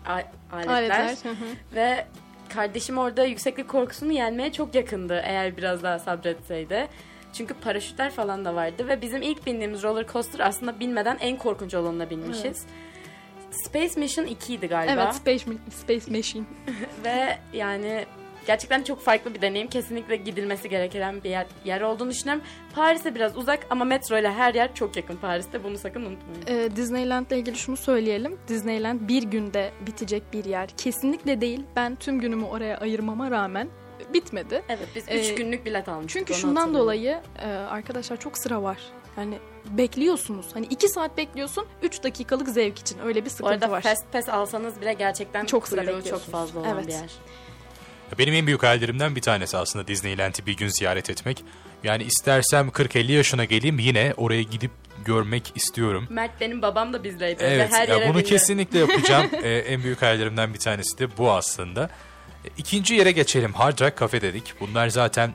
aletler. Aletler. Ve kardeşim orada yükseklik korkusunu yenmeye çok yakındı eğer biraz daha sabretseydi. Çünkü paraşütler falan da vardı ve bizim ilk bindiğimiz roller coaster aslında binmeden en korkunç olanına binmişiz. Space Mission 2 idi galiba. Evet Space, Space Machine. Ve yani gerçekten çok farklı bir deneyim. Kesinlikle gidilmesi gereken bir yer, yer olduğunu düşünüyorum. Paris'e biraz uzak ama metro ile her yer çok yakın Paris'te. Bunu sakın unutmayın. Ee, Disneyland'le ilgili şunu söyleyelim. Disneyland bir günde bitecek bir yer. Kesinlikle değil. Ben tüm günümü oraya ayırmama rağmen bitmedi. Evet biz 3 Ee, günlük bilet almıştık. Çünkü şundan dolayı e, arkadaşlar çok sıra var. Yani bekliyorsunuz. Hani iki saat bekliyorsun. Üç dakikalık zevk için. Öyle bir sıkıntı arada var. Fast Pass alsanız bile gerçekten Çok sıra çok fazla olan Evet. bir yer. Benim en büyük hayallerimden bir tanesi aslında Disneyland'i bir gün ziyaret etmek. Yani istersem 40-50 yaşına geleyim yine oraya gidip görmek istiyorum. Mert benim babam da bizleydi. Ve Evet, her ya yere bunu bindi. kesinlikle yapacağım. Ee, en büyük hayallerimden bir tanesi de bu aslında. E, İkinci yere geçelim. Hard Rock Cafe dedik. Bunlar zaten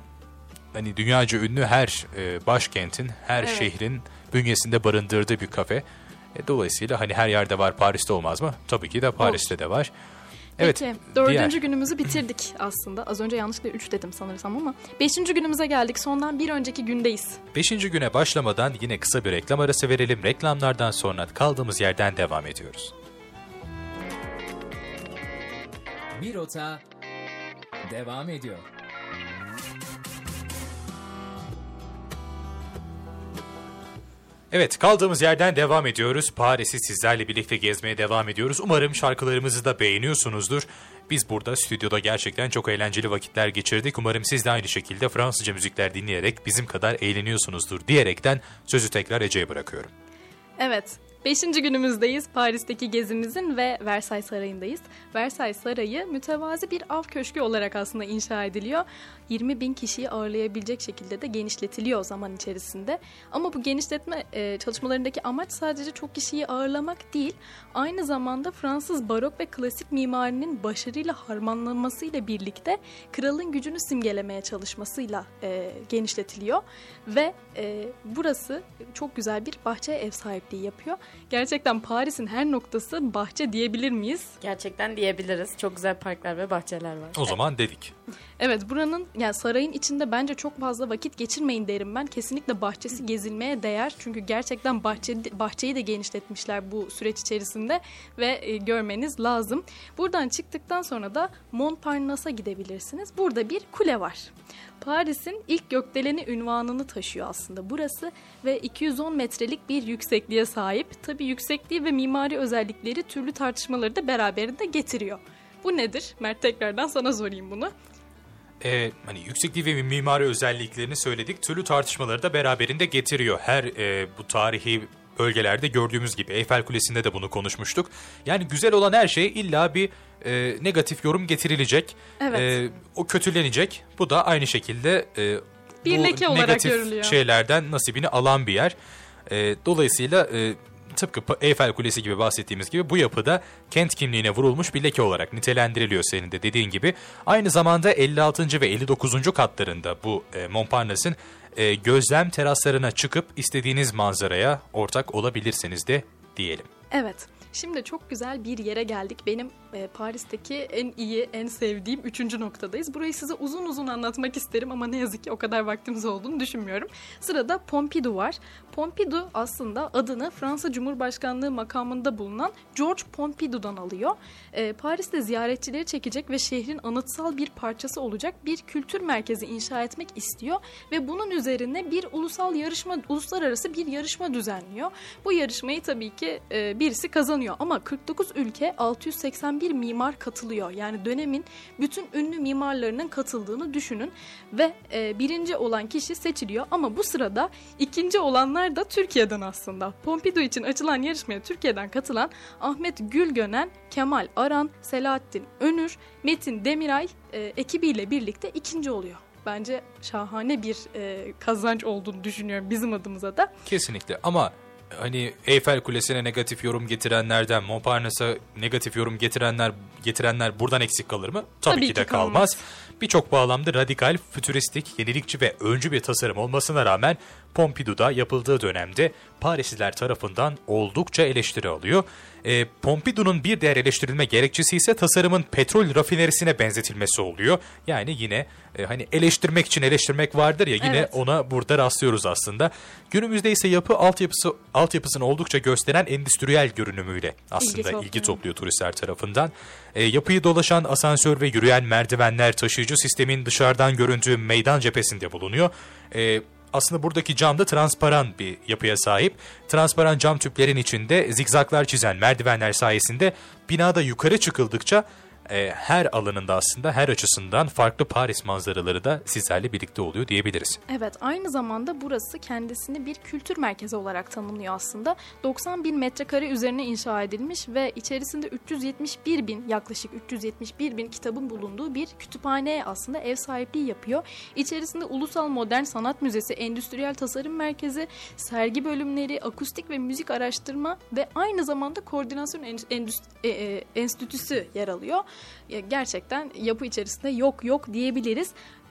hani dünyaca ünlü her e, başkentin, her Evet. şehrin bünyesinde barındırdığı bir kafe. E, dolayısıyla hani her yerde var Paris'te olmaz mı? Tabii ki de Paris'te de var. Evet. Peki dördüncü diğer- günümüzü bitirdik aslında. Az önce yanlışlıkla üç dedim sanırsam ama. Beşinci günümüze geldik. Sondan bir önceki gündeyiz. Beşinci güne başlamadan yine kısa bir reklam arası verelim. Reklamlardan sonra kaldığımız yerden devam ediyoruz. Bir rota devam ediyor. Evet kaldığımız yerden devam ediyoruz. Paris'i sizlerle birlikte gezmeye devam ediyoruz. Umarım şarkılarımızı da beğeniyorsunuzdur. Biz burada stüdyoda gerçekten çok eğlenceli vakitler geçirdik. Umarım siz de aynı şekilde Fransızca müzikler dinleyerek bizim kadar eğleniyorsunuzdur diyerekten sözü tekrar Ece'ye bırakıyorum. Evet. Beşinci günümüzdeyiz. Paris'teki gezimizin ve Versailles Sarayı'ndayız. Versailles Sarayı mütevazi bir av köşkü olarak aslında inşa ediliyor. 20 bin kişiyi ağırlayabilecek şekilde de genişletiliyor zaman içerisinde. Ama bu genişletme e, çalışmalarındaki amaç sadece çok kişiyi ağırlamak değil. Aynı zamanda Fransız barok ve klasik mimarinin başarıyla harmanlanmasıyla birlikte kralın gücünü simgelemeye çalışmasıyla e, genişletiliyor. Ve e, burası çok güzel bir bahçe ev sahipliği yapıyor. Gerçekten Paris'in her noktası bahçe diyebilir miyiz? Gerçekten diyebiliriz. Çok güzel parklar ve bahçeler var. O zaman dedik. Evet buranın yani sarayın içinde bence çok fazla vakit geçirmeyin derim ben. Kesinlikle bahçesi gezilmeye değer. Çünkü gerçekten bahçe, bahçeyi de genişletmişler bu süreç içerisinde ve e, görmeniz lazım. Buradan çıktıktan sonra da Montparnasse'a gidebilirsiniz. Burada bir kule var. Paris'in ilk gökdeleni ünvanını taşıyor aslında burası ve 210 metrelik bir yüksekliğe sahip. Tabii yüksekliği ve mimari özellikleri türlü tartışmaları da beraberinde getiriyor. Bu nedir? Mert tekrardan sana sorayım bunu. Ee, hani yüksekliği ve mimari özelliklerini söyledik. Türlü tartışmaları da beraberinde getiriyor. Her e, bu tarihi bölgelerde gördüğümüz gibi Eyfel Kulesi'nde de bunu konuşmuştuk. Yani güzel olan her şey illa bir e, negatif yorum getirilecek. Evet. E, o kötülenecek. Bu da aynı şekilde e, Bir bu leke olarak negatif görülüyor. şeylerden nasibini alan bir yer. E, dolayısıyla e, tıpkı Eyfel Kulesi gibi bahsettiğimiz gibi bu yapıda kent kimliğine vurulmuş bir leke olarak nitelendiriliyor senin de dediğin gibi. Aynı zamanda 56. ve 59. katlarında bu e, Montparnasse'ın e, gözlem teraslarına çıkıp istediğiniz manzaraya ortak olabilirsiniz de diyelim. Evet. Şimdi çok güzel bir yere geldik. Benim e, Paris'teki en iyi, en sevdiğim üçüncü noktadayız. Burayı size uzun uzun anlatmak isterim ama ne yazık ki o kadar vaktimiz olduğunu düşünmüyorum. Sırada Pompidou var. Pompidou aslında adını Fransa Cumhurbaşkanlığı makamında bulunan George Pompidou'dan alıyor. E, Paris'te ziyaretçileri çekecek ve şehrin anıtsal bir parçası olacak bir kültür merkezi inşa etmek istiyor ve bunun üzerine bir ulusal yarışma, uluslararası bir yarışma düzenliyor. Bu yarışmayı tabii ki e, birisi kazanıyor ama 49 ülke 681 mimar katılıyor. Yani dönemin bütün ünlü mimarlarının katıldığını düşünün ve e, birinci olan kişi seçiliyor ama bu sırada ikinci olanlar da Türkiye'den aslında. Pompidou için açılan yarışmaya Türkiye'den katılan Ahmet Gülgönen, Kemal Aran, Selahattin Önür, Metin Demiray e, ekibiyle birlikte ikinci oluyor. Bence şahane bir e, kazanç olduğunu düşünüyorum bizim adımıza da. Kesinlikle ama hani Eyfel Kulesi'ne negatif yorum getirenlerden Montparnasse'a negatif yorum getirenler getirenler buradan eksik kalır mı? Tabii, Tabii ki ki de kalmaz. kalmaz. Birçok bağlamda radikal, fütüristik, yenilikçi ve öncü bir tasarım olmasına rağmen Pompidou'da yapıldığı dönemde Parisliler tarafından oldukça eleştiri alıyor. E, Pompidou'nun bir diğer eleştirilme gerekçesi ise tasarımın petrol rafinerisine benzetilmesi oluyor. Yani yine e, hani eleştirmek için eleştirmek vardır ya yine Evet. ona burada rastlıyoruz aslında. Günümüzde ise yapı altyapısı altyapısını oldukça gösteren endüstriyel görünümüyle aslında topluyor. ilgi topluyor turistler tarafından. E, yapıyı dolaşan asansör ve yürüyen merdivenler taşıyıcı sistemin dışarıdan göründüğü meydan cephesinde bulunuyor. E, aslında buradaki cam da transparan bir yapıya sahip. Transparan cam tüplerin içinde zigzaklar çizen merdivenler sayesinde binada yukarı çıkıldıkça e, her alanında aslında her açısından farklı Paris manzaraları da sizlerle birlikte oluyor diyebiliriz. Evet aynı zamanda burası kendisini bir kültür merkezi olarak tanımlıyor aslında. 90 bin metrekare üzerine inşa edilmiş ve içerisinde 371 bin yaklaşık 371 bin kitabın bulunduğu bir kütüphaneye aslında ev sahipliği yapıyor. İçerisinde Ulusal Modern Sanat Müzesi, Endüstriyel Tasarım Merkezi, sergi bölümleri, akustik ve müzik araştırma ve aynı zamanda koordinasyon en- endüst- e, e, enstitüsü yer alıyor. Gerçekten yapı içerisinde yok yok diyebiliriz.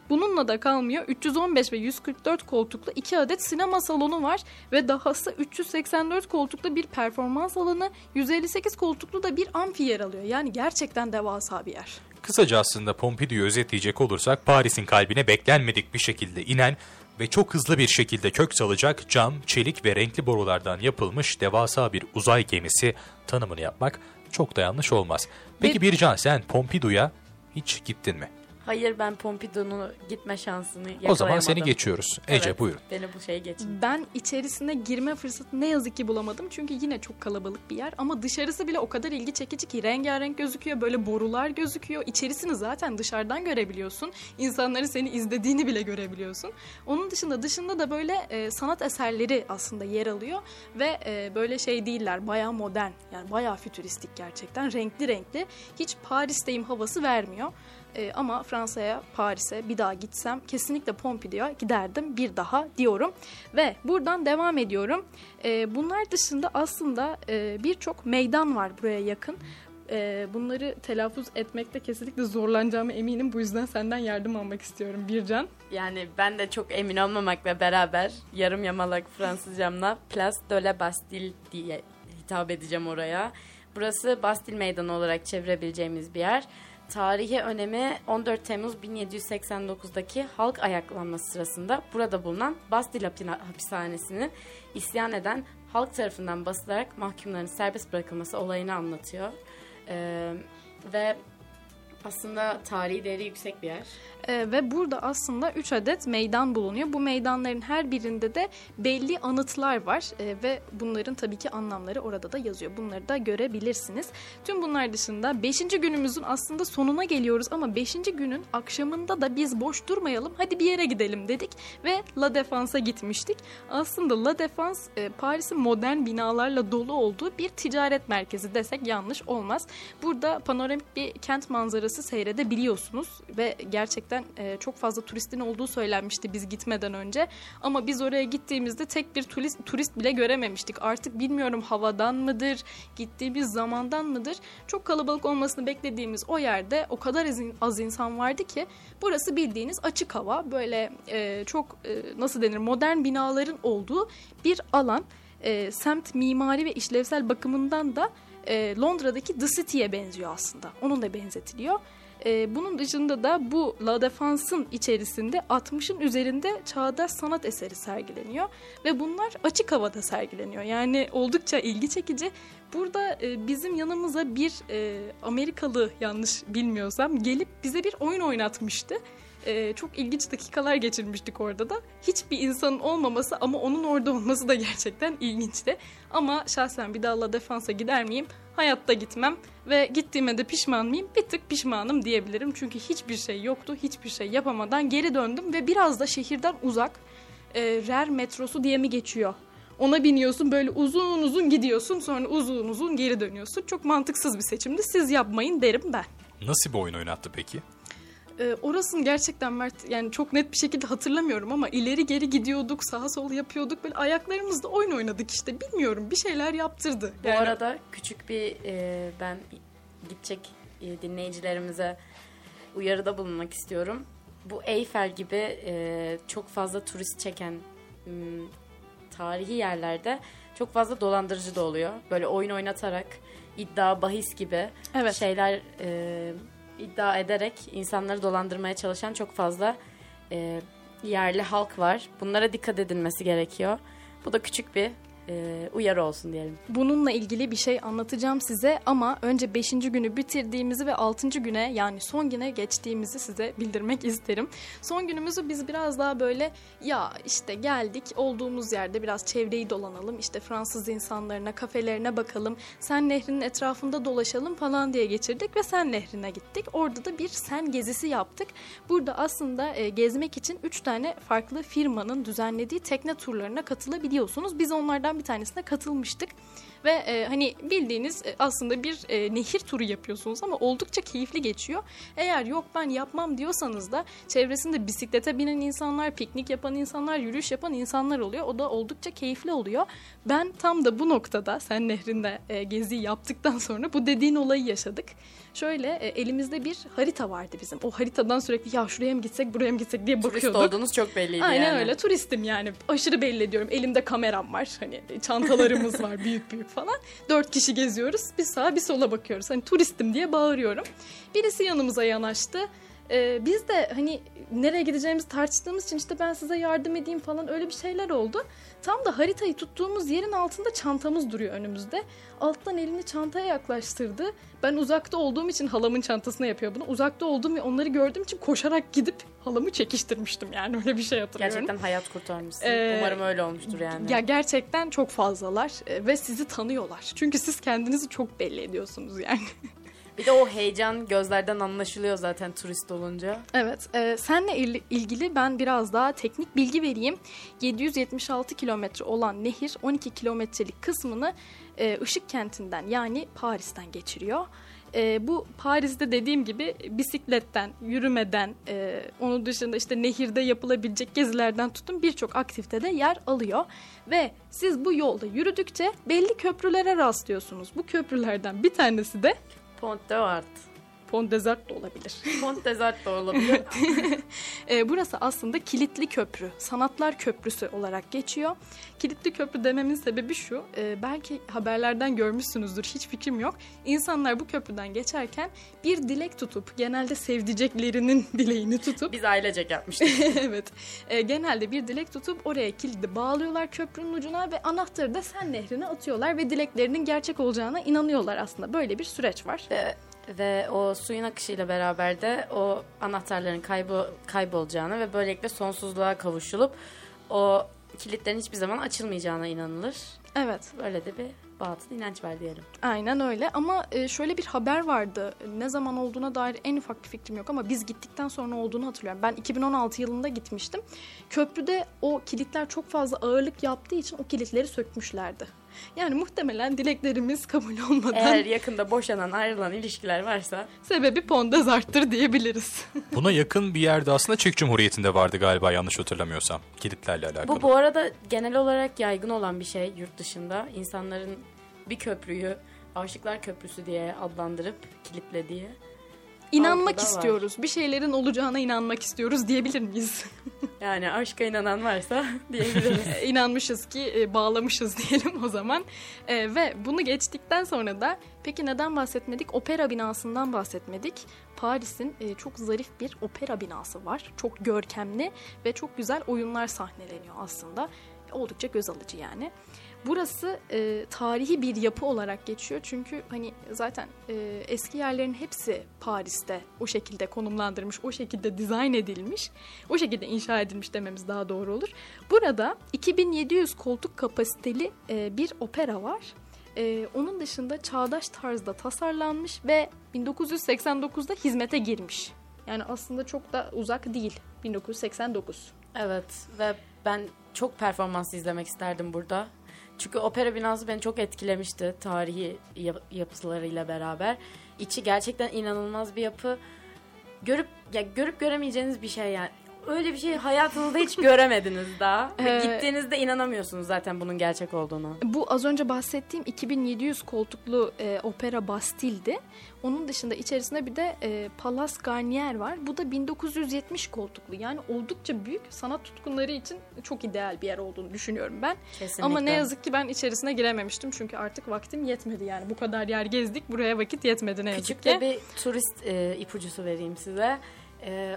Bununla da kalmıyor. 315 ve 144 koltuklu 2 adet sinema salonu var ve dahası 384 koltuklu bir performans alanı, 158 koltuklu da bir amfi yer alıyor. Yani gerçekten devasa bir yer. Kısaca aslında Pompidou'yu özetleyecek olursak Paris'in kalbine beklenmedik bir şekilde inen ve çok hızlı bir şekilde kök salacak cam, çelik ve renkli borulardan yapılmış devasa bir uzay gemisi tanımını yapmak çok da yanlış olmaz. Peki Ve- Bircan sen Pompidou'ya hiç gittin mi? Hayır ben Pompidou'nun gitme şansını O zaman yakalayamadım. seni geçiyoruz. Ece Evet, buyurun. Beni bu şeye geçin. Ben içerisine girme fırsatı ne yazık ki bulamadım. Çünkü yine çok kalabalık bir yer. Ama dışarısı bile o kadar ilgi çekici ki rengarenk gözüküyor. Böyle borular gözüküyor. İçerisini zaten dışarıdan görebiliyorsun. İnsanların seni izlediğini bile görebiliyorsun. Onun dışında dışında da böyle e, sanat eserleri aslında yer alıyor. Ve e, böyle şey değiller. Bayağı modern. Yani bayağı fütüristik gerçekten. Renkli renkli. Hiç Paris'teyim havası vermiyor. E, ama Fransa'ya, Paris'e bir daha gitsem kesinlikle Pompidou'ya giderdim bir daha diyorum. Ve buradan devam ediyorum. E, bunlar dışında aslında e, birçok meydan var buraya yakın. E, bunları telaffuz etmekte kesinlikle zorlanacağımı eminim. Bu yüzden senden yardım almak istiyorum Bircan. Yani ben de çok emin olmamakla beraber yarım yamalak Fransızcamla Place de la Bastille diye hitap edeceğim oraya. Burası Bastille Meydanı olarak çevirebileceğimiz bir yer. Tarihi önemi 14 Temmuz 1789'daki halk ayaklanması sırasında burada bulunan Bastille hapishanesini isyan eden halk tarafından basılarak mahkumların serbest bırakılması olayını anlatıyor. Ee, ve aslında tarihi değeri yüksek bir yer. Ee, ve burada aslında 3 adet meydan bulunuyor. Bu meydanların her birinde de belli anıtlar var Ee, ve bunların tabii ki anlamları orada da yazıyor. Bunları da görebilirsiniz. Tüm bunlar dışında 5. günümüzün aslında sonuna geliyoruz ama 5. günün akşamında da biz boş durmayalım. Hadi bir yere gidelim dedik ve La Défense'a gitmiştik. Aslında La Défense e, Paris'in modern binalarla dolu olduğu bir ticaret merkezi desek yanlış olmaz. Burada panoramik bir kent manzarası seyredebiliyorsunuz ve gerçekten e, çok fazla turistin olduğu söylenmişti biz gitmeden önce. Ama biz oraya gittiğimizde tek bir turist, turist bile görememiştik. Artık bilmiyorum havadan mıdır, gittiğimiz zamandan mıdır? Çok kalabalık olmasını beklediğimiz o yerde o kadar az insan vardı ki burası bildiğiniz açık hava. Böyle e, çok e, nasıl denir modern binaların olduğu bir alan. E, semt mimari ve işlevsel bakımından da e, Londra'daki The City'ye benziyor aslında. Onun da benzetiliyor. E, bunun dışında da bu La Défense'ın içerisinde 60'ın üzerinde çağdaş sanat eseri sergileniyor. Ve bunlar açık havada sergileniyor. Yani oldukça ilgi çekici. Burada e, bizim yanımıza bir e, Amerikalı yanlış bilmiyorsam gelip bize bir oyun oynatmıştı. E, çok ilginç dakikalar geçirmiştik orada da. Hiçbir insanın olmaması ama onun orada olması da gerçekten ilginçti. Ama şahsen bir daha La Défense'a gider miyim? Hayatta gitmem ve gittiğime de pişman mıyım? Bir tık pişmanım diyebilirim. Çünkü hiçbir şey yoktu, hiçbir şey yapamadan geri döndüm ve biraz da şehirden uzak e, RER metrosu diye mi geçiyor? Ona biniyorsun böyle uzun uzun gidiyorsun sonra uzun uzun geri dönüyorsun. Çok mantıksız bir seçimdi. Siz yapmayın derim ben. Nasıl bir oyun oynattı peki? Ee, orasını gerçekten Mert yani çok net bir şekilde hatırlamıyorum ama ileri geri gidiyorduk, sağa sola yapıyorduk. Böyle ayaklarımızla oyun oynadık işte. Bilmiyorum bir şeyler yaptırdı. Bu Yani- arada küçük bir e, ben gidecek e, dinleyicilerimize uyarıda bulunmak istiyorum. Bu Eyfel gibi e, çok fazla turist çeken hmm, tarihi yerlerde çok fazla dolandırıcı da oluyor. Böyle oyun oynatarak iddia, bahis gibi Evet. şeyler e, iddia ederek insanları dolandırmaya çalışan çok fazla e, yerli halk var. Bunlara dikkat edilmesi gerekiyor. Bu da küçük bir e, uyarı olsun diyelim. Bununla ilgili bir şey anlatacağım size ama önce 5. günü bitirdiğimizi ve 6. güne yani son güne geçtiğimizi size bildirmek isterim. Son günümüzü biz biraz daha böyle ya işte geldik olduğumuz yerde biraz çevreyi dolanalım işte Fransız insanlarına kafelerine bakalım Sen Nehri'nin etrafında dolaşalım falan diye geçirdik ve Sen Nehri'ne gittik. Orada da bir Sen gezisi yaptık. Burada aslında e, gezmek için 3 tane farklı firmanın düzenlediği tekne turlarına katılabiliyorsunuz. Biz onlardan bir tanesine katılmıştık. Ve e, hani bildiğiniz e, aslında bir e, nehir turu yapıyorsunuz ama oldukça keyifli geçiyor. Eğer yok ben yapmam diyorsanız da çevresinde bisiklete binen insanlar, piknik yapan insanlar, yürüyüş yapan insanlar oluyor. O da oldukça keyifli oluyor. Ben tam da bu noktada sen nehrinde e, gezi yaptıktan sonra bu dediğin olayı yaşadık. Şöyle e, elimizde bir harita vardı bizim. O haritadan sürekli ya şuraya mı gitsek buraya mı gitsek diye Turist bakıyorduk. olduğunuz çok belliydi Aynen yani. öyle turistim yani aşırı belli ediyorum elimde kameram var hani çantalarımız var büyük büyük falan. Dört kişi geziyoruz. Bir sağa bir sola bakıyoruz. Hani turistim diye bağırıyorum. Birisi yanımıza yanaştı. Ee, biz de hani nereye gideceğimizi tartıştığımız için işte ben size yardım edeyim falan öyle bir şeyler oldu. Tam da haritayı tuttuğumuz yerin altında çantamız duruyor önümüzde. Alttan elini çantaya yaklaştırdı. Ben uzakta olduğum için halamın çantasına yapıyor bunu. Uzakta olduğum ve onları gördüğüm için koşarak gidip halamı çekiştirmiştim yani öyle bir şey hatırlıyorum. Gerçekten hayat kurtarmışsın. Ee, Umarım öyle olmuştur yani. Ya gerçekten çok fazlalar e, ve sizi tanıyorlar. Çünkü siz kendinizi çok belli ediyorsunuz yani. Bir de o heyecan gözlerden anlaşılıyor zaten turist olunca. Evet, e, senle il- ilgili ben biraz daha teknik bilgi vereyim. 776 kilometre olan nehir 12 kilometrelik kısmını e, Işık kentinden yani Paris'ten geçiriyor. E, bu Paris'te dediğim gibi bisikletten, yürümeden, e, onun dışında işte nehirde yapılabilecek gezilerden tutun birçok aktivitede yer alıyor. Ve siz bu yolda yürüdükçe belli köprülere rastlıyorsunuz. Bu köprülerden bir tanesi de Pont de Art. Pont des Arts da olabilir. Pont des Art da olabilir. E, burası aslında kilitli köprü, sanatlar köprüsü olarak geçiyor. Kilitli köprü dememin sebebi şu, e, belki haberlerden görmüşsünüzdür, hiç fikrim yok. İnsanlar bu köprüden geçerken bir dilek tutup, genelde sevdiceklerinin dileğini tutup, Biz ailecek yapmıştık. evet, e, genelde bir dilek tutup oraya kilidi bağlıyorlar köprünün ucuna ve anahtarı da Sen Nehri'ne atıyorlar ve dileklerinin gerçek olacağına inanıyorlar aslında. Böyle bir süreç var. ve, ve o suyun akışıyla beraber de o anahtarların kaybı, kaybolacağına ve böylelikle sonsuzluğa kavuşulup o kilitlerin hiçbir zaman açılmayacağına inanılır. Evet. Böyle de bir batıl inanç var diyelim. Aynen öyle ama e, şöyle bir haber vardı. Ne zaman olduğuna dair en ufak bir fikrim yok ama biz gittikten sonra olduğunu hatırlıyorum. Ben 2016 yılında gitmiştim. Köprüde o kilitler çok fazla ağırlık yaptığı için o kilitleri sökmüşlerdi. Yani muhtemelen dileklerimiz kabul olmadan Eğer yakında boşanan, ayrılan ilişkiler varsa sebebi pondezarttır diyebiliriz. Buna yakın bir yerde aslında Çek Cumhuriyeti'nde vardı galiba yanlış hatırlamıyorsam. Kilitlerle alakalı. Bu bu arada genel olarak yaygın olan bir şey yurt dışında. İnsanların bir köprüyü Aşıklar Köprüsü diye adlandırıp kilitlediği. İnanmak Avrupa'da var. istiyoruz. Bir şeylerin olacağına inanmak istiyoruz diyebilir miyiz? Yani aşka inanan varsa diyebiliriz. İnanmışız ki e, bağlamışız diyelim o zaman. E, ve bunu geçtikten sonra da peki neden bahsetmedik? Opera binasından bahsetmedik. Paris'in e, çok zarif bir opera binası var. Çok görkemli ve çok güzel oyunlar sahneleniyor aslında. Oldukça göz alıcı yani. Burası e, tarihi bir yapı olarak geçiyor çünkü hani zaten e, eski yerlerin hepsi Paris'te o şekilde konumlandırmış, o şekilde dizayn edilmiş, o şekilde inşa edilmiş dememiz daha doğru olur. Burada 2700 koltuk kapasiteli e, bir opera var. E, onun dışında çağdaş tarzda tasarlanmış ve 1989'da hizmete girmiş. Yani aslında çok da uzak değil 1989. evet ve ben çok performans izlemek isterdim burada. Çünkü opera binası beni çok etkilemişti tarihi yap- yapılarıyla beraber. İçi gerçekten inanılmaz bir yapı. Görüp ya görüp göremeyeceğiniz bir şey yani. Öyle bir şey hayatınızda hiç göremediniz daha. Ee, Gittiğinizde inanamıyorsunuz zaten bunun gerçek olduğunu. Bu az önce bahsettiğim 2700 koltuklu e, opera Bastille'di. Onun dışında içerisinde bir de e, Palace Garnier var. Bu da 1970 koltuklu. Yani oldukça büyük sanat tutkunları için çok ideal bir yer olduğunu düşünüyorum ben. Kesinlikle. Ama ne yazık ki ben içerisine girememiştim. Çünkü artık vaktim yetmedi yani. Bu kadar yer gezdik. Buraya vakit yetmedi ne yazık Küçük ki. de bir turist e, ipucusu vereyim size. E,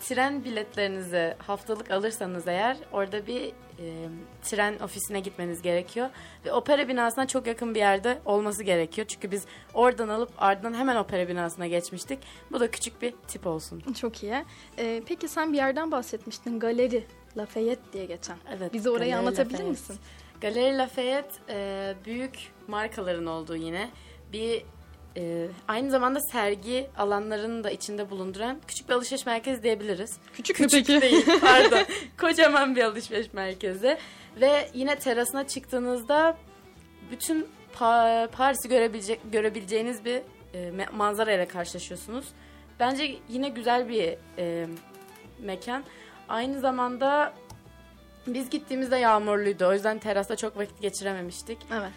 tren biletlerinizi haftalık alırsanız eğer orada bir e, tren ofisine gitmeniz gerekiyor. Ve opera binasına çok yakın bir yerde olması gerekiyor. Çünkü biz oradan alıp ardından hemen opera binasına geçmiştik. Bu da küçük bir tip olsun. Çok iyi. E, peki sen bir yerden bahsetmiştin. Galeri Lafayette diye geçen. Evet. Bize orayı Galeri anlatabilir Lafayette. misin? Galeri Lafayette e, büyük markaların olduğu yine bir e, aynı zamanda sergi alanlarını da içinde bulunduran küçük bir alışveriş merkezi diyebiliriz. Küçük, mü peki? Değil pardon. Kocaman bir alışveriş merkezi. Ve yine terasına çıktığınızda bütün Pa- Paris'i görebilecek, görebileceğiniz bir e, manzara ile karşılaşıyorsunuz. Bence yine güzel bir e, mekan. Aynı zamanda biz gittiğimizde yağmurluydu. O yüzden terasta çok vakit geçirememiştik. Evet.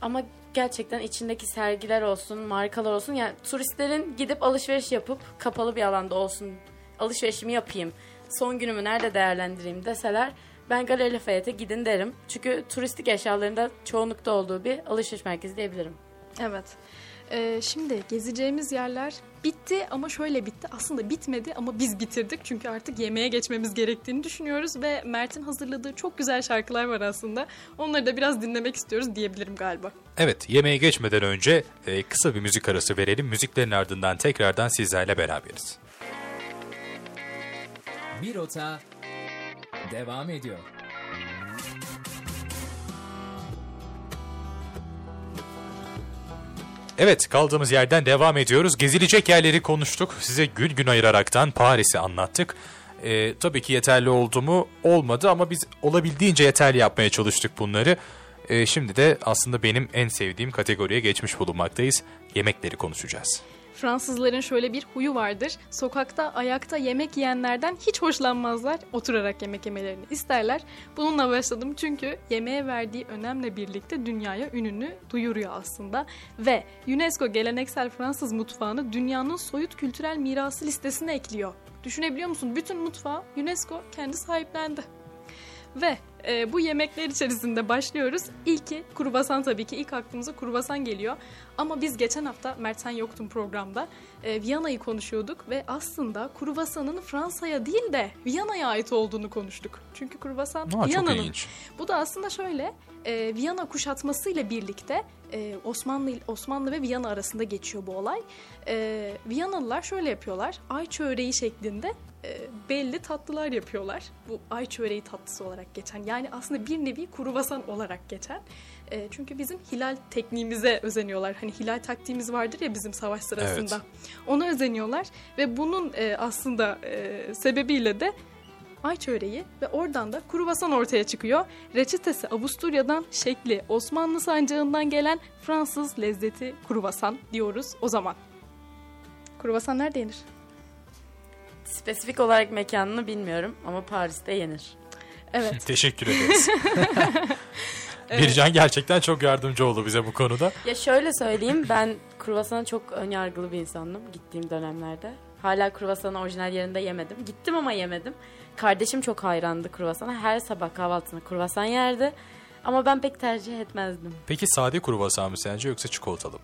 Ama gerçekten içindeki sergiler olsun, markalar olsun. Yani turistlerin gidip alışveriş yapıp kapalı bir alanda olsun alışverişimi yapayım. Son günümü nerede değerlendireyim deseler ben Galeri Lafayette'e gidin derim. Çünkü turistik eşyalarında çoğunlukta olduğu bir alışveriş merkezi diyebilirim. Evet. Ee, şimdi gezeceğimiz yerler bitti ama şöyle bitti. Aslında bitmedi ama biz bitirdik. Çünkü artık yemeğe geçmemiz gerektiğini düşünüyoruz. Ve Mert'in hazırladığı çok güzel şarkılar var aslında. Onları da biraz dinlemek istiyoruz diyebilirim galiba. Evet, yemeğe geçmeden önce e, kısa bir müzik arası verelim. Müziklerin ardından tekrardan sizlerle beraberiz. Bir rota devam ediyor. Evet, kaldığımız yerden devam ediyoruz. Gezilecek yerleri konuştuk. Size gün gün ayıraraktan Paris'i anlattık. E, tabii ki yeterli oldu mu? Olmadı ama biz olabildiğince yeterli yapmaya çalıştık bunları. E, şimdi de aslında benim en sevdiğim kategoriye geçmiş bulunmaktayız. Yemekleri konuşacağız. Fransızların şöyle bir huyu vardır. Sokakta ayakta yemek yiyenlerden hiç hoşlanmazlar. Oturarak yemek yemelerini isterler. Bununla başladım çünkü yemeğe verdiği önemle birlikte dünyaya ününü duyuruyor aslında. Ve UNESCO geleneksel Fransız mutfağını dünyanın soyut kültürel mirası listesine ekliyor. Düşünebiliyor musun? Bütün mutfağı UNESCO kendi sahiplendi. Ve e, bu yemekler içerisinde başlıyoruz. İlki kruvasan tabii ki. ilk aklımıza kruvasan geliyor. Ama biz geçen hafta, Mert sen yoktun programda, e, Viyana'yı konuşuyorduk ve aslında kruvasanın Fransa'ya değil de Viyana'ya ait olduğunu konuştuk. Çünkü çok Viyana'nın. Bu da aslında şöyle, e, Viyana kuşatmasıyla birlikte e, Osmanlı Osmanlı ve Viyana arasında geçiyor bu olay. E, Viyanalılar şöyle yapıyorlar, ay çöreği şeklinde e, belli tatlılar yapıyorlar. Bu ay çöreği tatlısı olarak geçen. Yani aslında bir nevi kruvasan olarak geçen. E, çünkü bizim hilal tekniğimize özeniyorlar. Hani hilal taktiğimiz vardır ya bizim savaş sırasında. Ona özeniyorlar ve bunun e, aslında e, sebebiyle de ay çöreği ve oradan da kruvasan ortaya çıkıyor. Reçetesi Avusturya'dan, şekli Osmanlı sancağından gelen Fransız lezzeti kruvasan diyoruz o zaman. Kruvasan nerede yenir? Spesifik olarak mekanını bilmiyorum ama Paris'te yenir. Evet. Teşekkür ederiz. Bircan gerçekten çok yardımcı oldu bize bu konuda. Ya şöyle söyleyeyim ben kruvasana çok önyargılı bir insandım gittiğim dönemlerde. Hala kruvasanı orijinal yerinde yemedim. Gittim ama yemedim. Kardeşim çok hayrandı kruvasana. Her sabah kahvaltısında kruvasan yerdi. Ama ben pek tercih etmezdim. Peki sade kruvasan mı sence yoksa çikolatalı mı?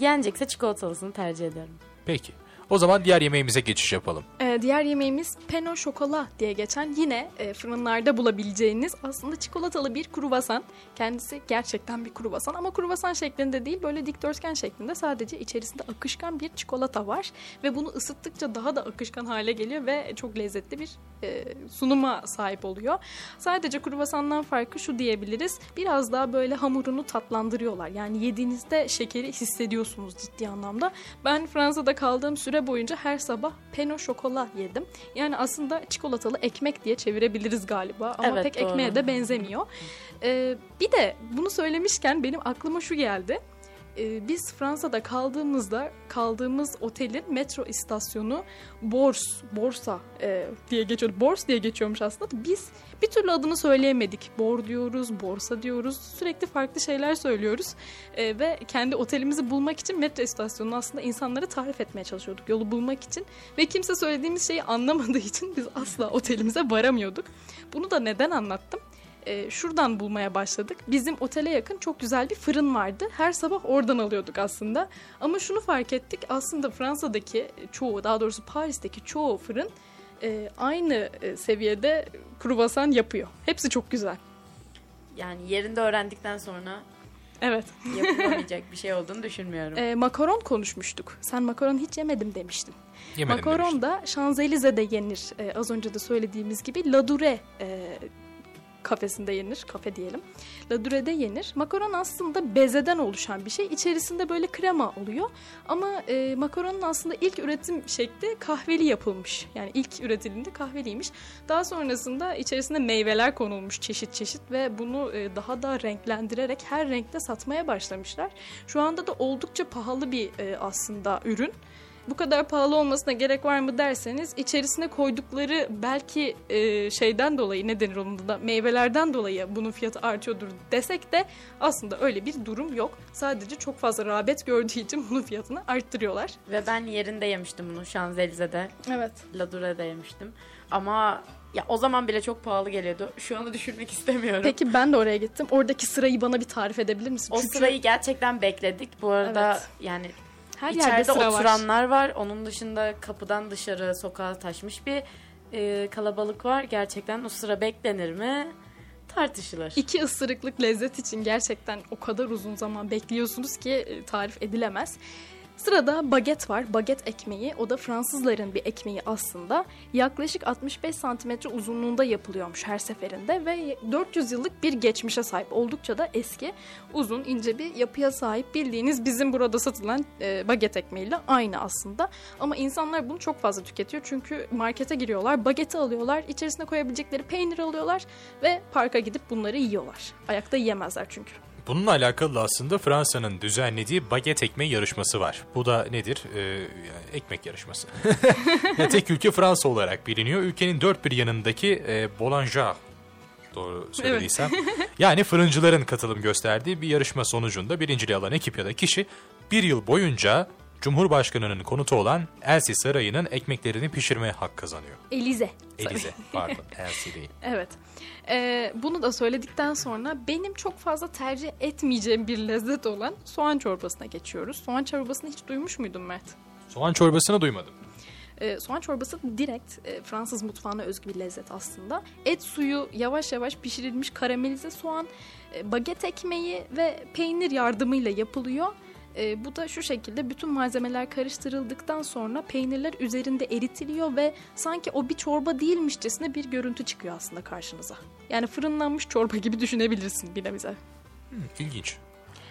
Yenecekse çikolatalısını tercih ederim. Peki. O zaman diğer yemeğimize geçiş yapalım. Ee, diğer yemeğimiz peno şokola diye geçen yine e, fırınlarda bulabileceğiniz aslında çikolatalı bir kruvasan. Kendisi gerçekten bir kruvasan ama kruvasan şeklinde değil böyle dikdörtgen şeklinde sadece içerisinde akışkan bir çikolata var. Ve bunu ısıttıkça daha da akışkan hale geliyor ve çok lezzetli bir e, sunuma sahip oluyor. Sadece kruvasandan farkı şu diyebiliriz. Biraz daha böyle hamurunu tatlandırıyorlar. Yani yediğinizde şekeri hissediyorsunuz ciddi anlamda. Ben Fransa'da kaldığım süre boyunca her sabah peno şokola yedim. Yani aslında çikolatalı ekmek diye çevirebiliriz galiba ama Evet, pek doğru. ekmeğe de benzemiyor. Ee, bir de bunu söylemişken benim aklıma şu geldi. e, biz Fransa'da kaldığımızda kaldığımız otelin metro istasyonu Bors, Borsa e, diye geçiyor. Bors diye geçiyormuş aslında. Biz bir türlü adını söyleyemedik. Bor diyoruz, Borsa diyoruz. Sürekli farklı şeyler söylüyoruz. E, ve kendi otelimizi bulmak için metro istasyonunu aslında insanlara tarif etmeye çalışıyorduk. Yolu bulmak için. Ve kimse söylediğimiz şeyi anlamadığı için biz asla otelimize varamıyorduk. Bunu da neden anlattım? e, şuradan bulmaya başladık. Bizim otele yakın çok güzel bir fırın vardı. Her sabah oradan alıyorduk aslında. Ama şunu fark ettik. Aslında Fransa'daki çoğu, daha doğrusu Paris'teki çoğu fırın e, aynı e, seviyede kruvasan yapıyor. Hepsi çok güzel. Yani yerinde öğrendikten sonra Evet. yapılamayacak bir şey olduğunu düşünmüyorum. E, makaron konuşmuştuk. Sen makaron hiç yemedim demiştin. Yemedim makaron demiştim. da Şanzelize'de yenir. E, az önce de söylediğimiz gibi Ladure e, kafesinde yenir. Kafe diyelim. Ladure'de yenir. Makaron aslında bezeden oluşan bir şey. İçerisinde böyle krema oluyor. Ama e, makaronun aslında ilk üretim şekli kahveli yapılmış. Yani ilk üretildiğinde kahveliymiş. Daha sonrasında içerisine meyveler konulmuş çeşit çeşit ve bunu e, daha da renklendirerek her renkte satmaya başlamışlar. Şu anda da oldukça pahalı bir e, aslında ürün bu kadar pahalı olmasına gerek var mı derseniz içerisine koydukları belki e, şeyden dolayı ne denir onun da meyvelerden dolayı bunun fiyatı artıyordur desek de aslında öyle bir durum yok. Sadece çok fazla rağbet gördüğü için bunun fiyatını arttırıyorlar. Ve ben yerinde yemiştim bunu Şanzelize'de. Evet. Ladure'de yemiştim. Ama ya o zaman bile çok pahalı geliyordu. Şu anda düşürmek istemiyorum. Peki ben de oraya gittim. Oradaki sırayı bana bir tarif edebilir misin? o Çünkü sırayı gerçekten bekledik. Bu arada Evet. yani her yerde içeride sıra var. oturanlar var. Onun dışında kapıdan dışarı sokağa taşmış bir e, kalabalık var. Gerçekten o sıra beklenir mi? Tartışılır. İki ısırıklık lezzet için gerçekten o kadar uzun zaman bekliyorsunuz ki e, tarif edilemez. Sırada baget var. Baget ekmeği. O da Fransızların bir ekmeği aslında. Yaklaşık 65 santimetre uzunluğunda yapılıyormuş her seferinde ve 400 yıllık bir geçmişe sahip. Oldukça da eski, uzun, ince bir yapıya sahip. Bildiğiniz bizim burada satılan e, baget ekmeğiyle aynı aslında. Ama insanlar bunu çok fazla tüketiyor. Çünkü markete giriyorlar, bageti alıyorlar, içerisine koyabilecekleri peynir alıyorlar ve parka gidip bunları yiyorlar. Ayakta yiyemezler çünkü. Bununla alakalı da aslında Fransa'nın düzenlediği baget ekmeği yarışması var. Bu da nedir? Ee, ekmek yarışması. Tek ülke Fransa olarak biliniyor. Ülkenin dört bir yanındaki e, boulanger doğru söylediysem. yani fırıncıların katılım gösterdiği bir yarışma sonucunda birinciliği alan ekip ya da kişi bir yıl boyunca Cumhurbaşkanı'nın konutu olan Elsi Sarayı'nın ekmeklerini pişirmeye hak kazanıyor. Elize. Elize pardon Elsi değil. Evet. Ee, bunu da söyledikten sonra benim çok fazla tercih etmeyeceğim bir lezzet olan soğan çorbasına geçiyoruz. Soğan çorbasını hiç duymuş muydun Mert? Soğan çorbasını duymadım. Ee, soğan çorbası direkt e, Fransız mutfağına özgü bir lezzet aslında. Et suyu yavaş yavaş pişirilmiş karamelize soğan, e, baget ekmeği ve peynir yardımıyla yapılıyor. E, bu da şu şekilde bütün malzemeler karıştırıldıktan sonra peynirler üzerinde eritiliyor ve sanki o bir çorba değilmişçesine bir görüntü çıkıyor aslında karşınıza. Yani fırınlanmış çorba gibi düşünebilirsin bir nebze. İlginç.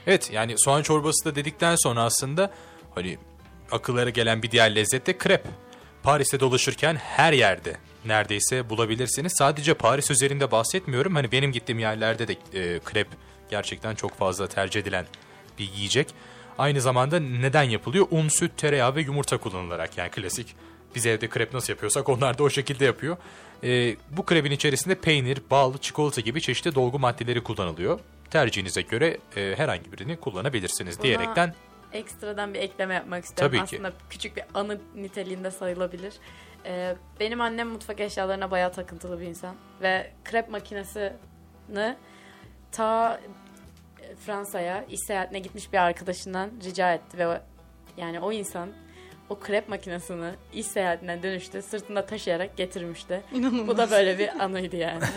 Evet yani soğan çorbası da dedikten sonra aslında hani akıllara gelen bir diğer lezzet de krep. Paris'te dolaşırken her yerde neredeyse bulabilirsiniz. Sadece Paris üzerinde bahsetmiyorum. Hani benim gittiğim yerlerde de e, krep gerçekten çok fazla tercih edilen bir yiyecek. Aynı zamanda neden yapılıyor? Un, süt, tereyağı ve yumurta kullanılarak yani klasik. Biz evde krep nasıl yapıyorsak onlar da o şekilde yapıyor. E, bu krebin içerisinde peynir, bal, çikolata gibi çeşitli dolgu maddeleri kullanılıyor. Tercihinize göre e, herhangi birini kullanabilirsiniz Buna- diyerekten ekstradan bir ekleme yapmak istiyorum. Tabii ki. Aslında küçük bir anı niteliğinde sayılabilir. Ee, benim annem mutfak eşyalarına bayağı takıntılı bir insan. Ve krep makinesini ta e, Fransa'ya iş seyahatine gitmiş bir arkadaşından rica etti. Ve yani o insan o krep makinesini iş seyahatinden dönüşte sırtında taşıyarak getirmişti. İnanılmaz. Bu da böyle bir anıydı yani.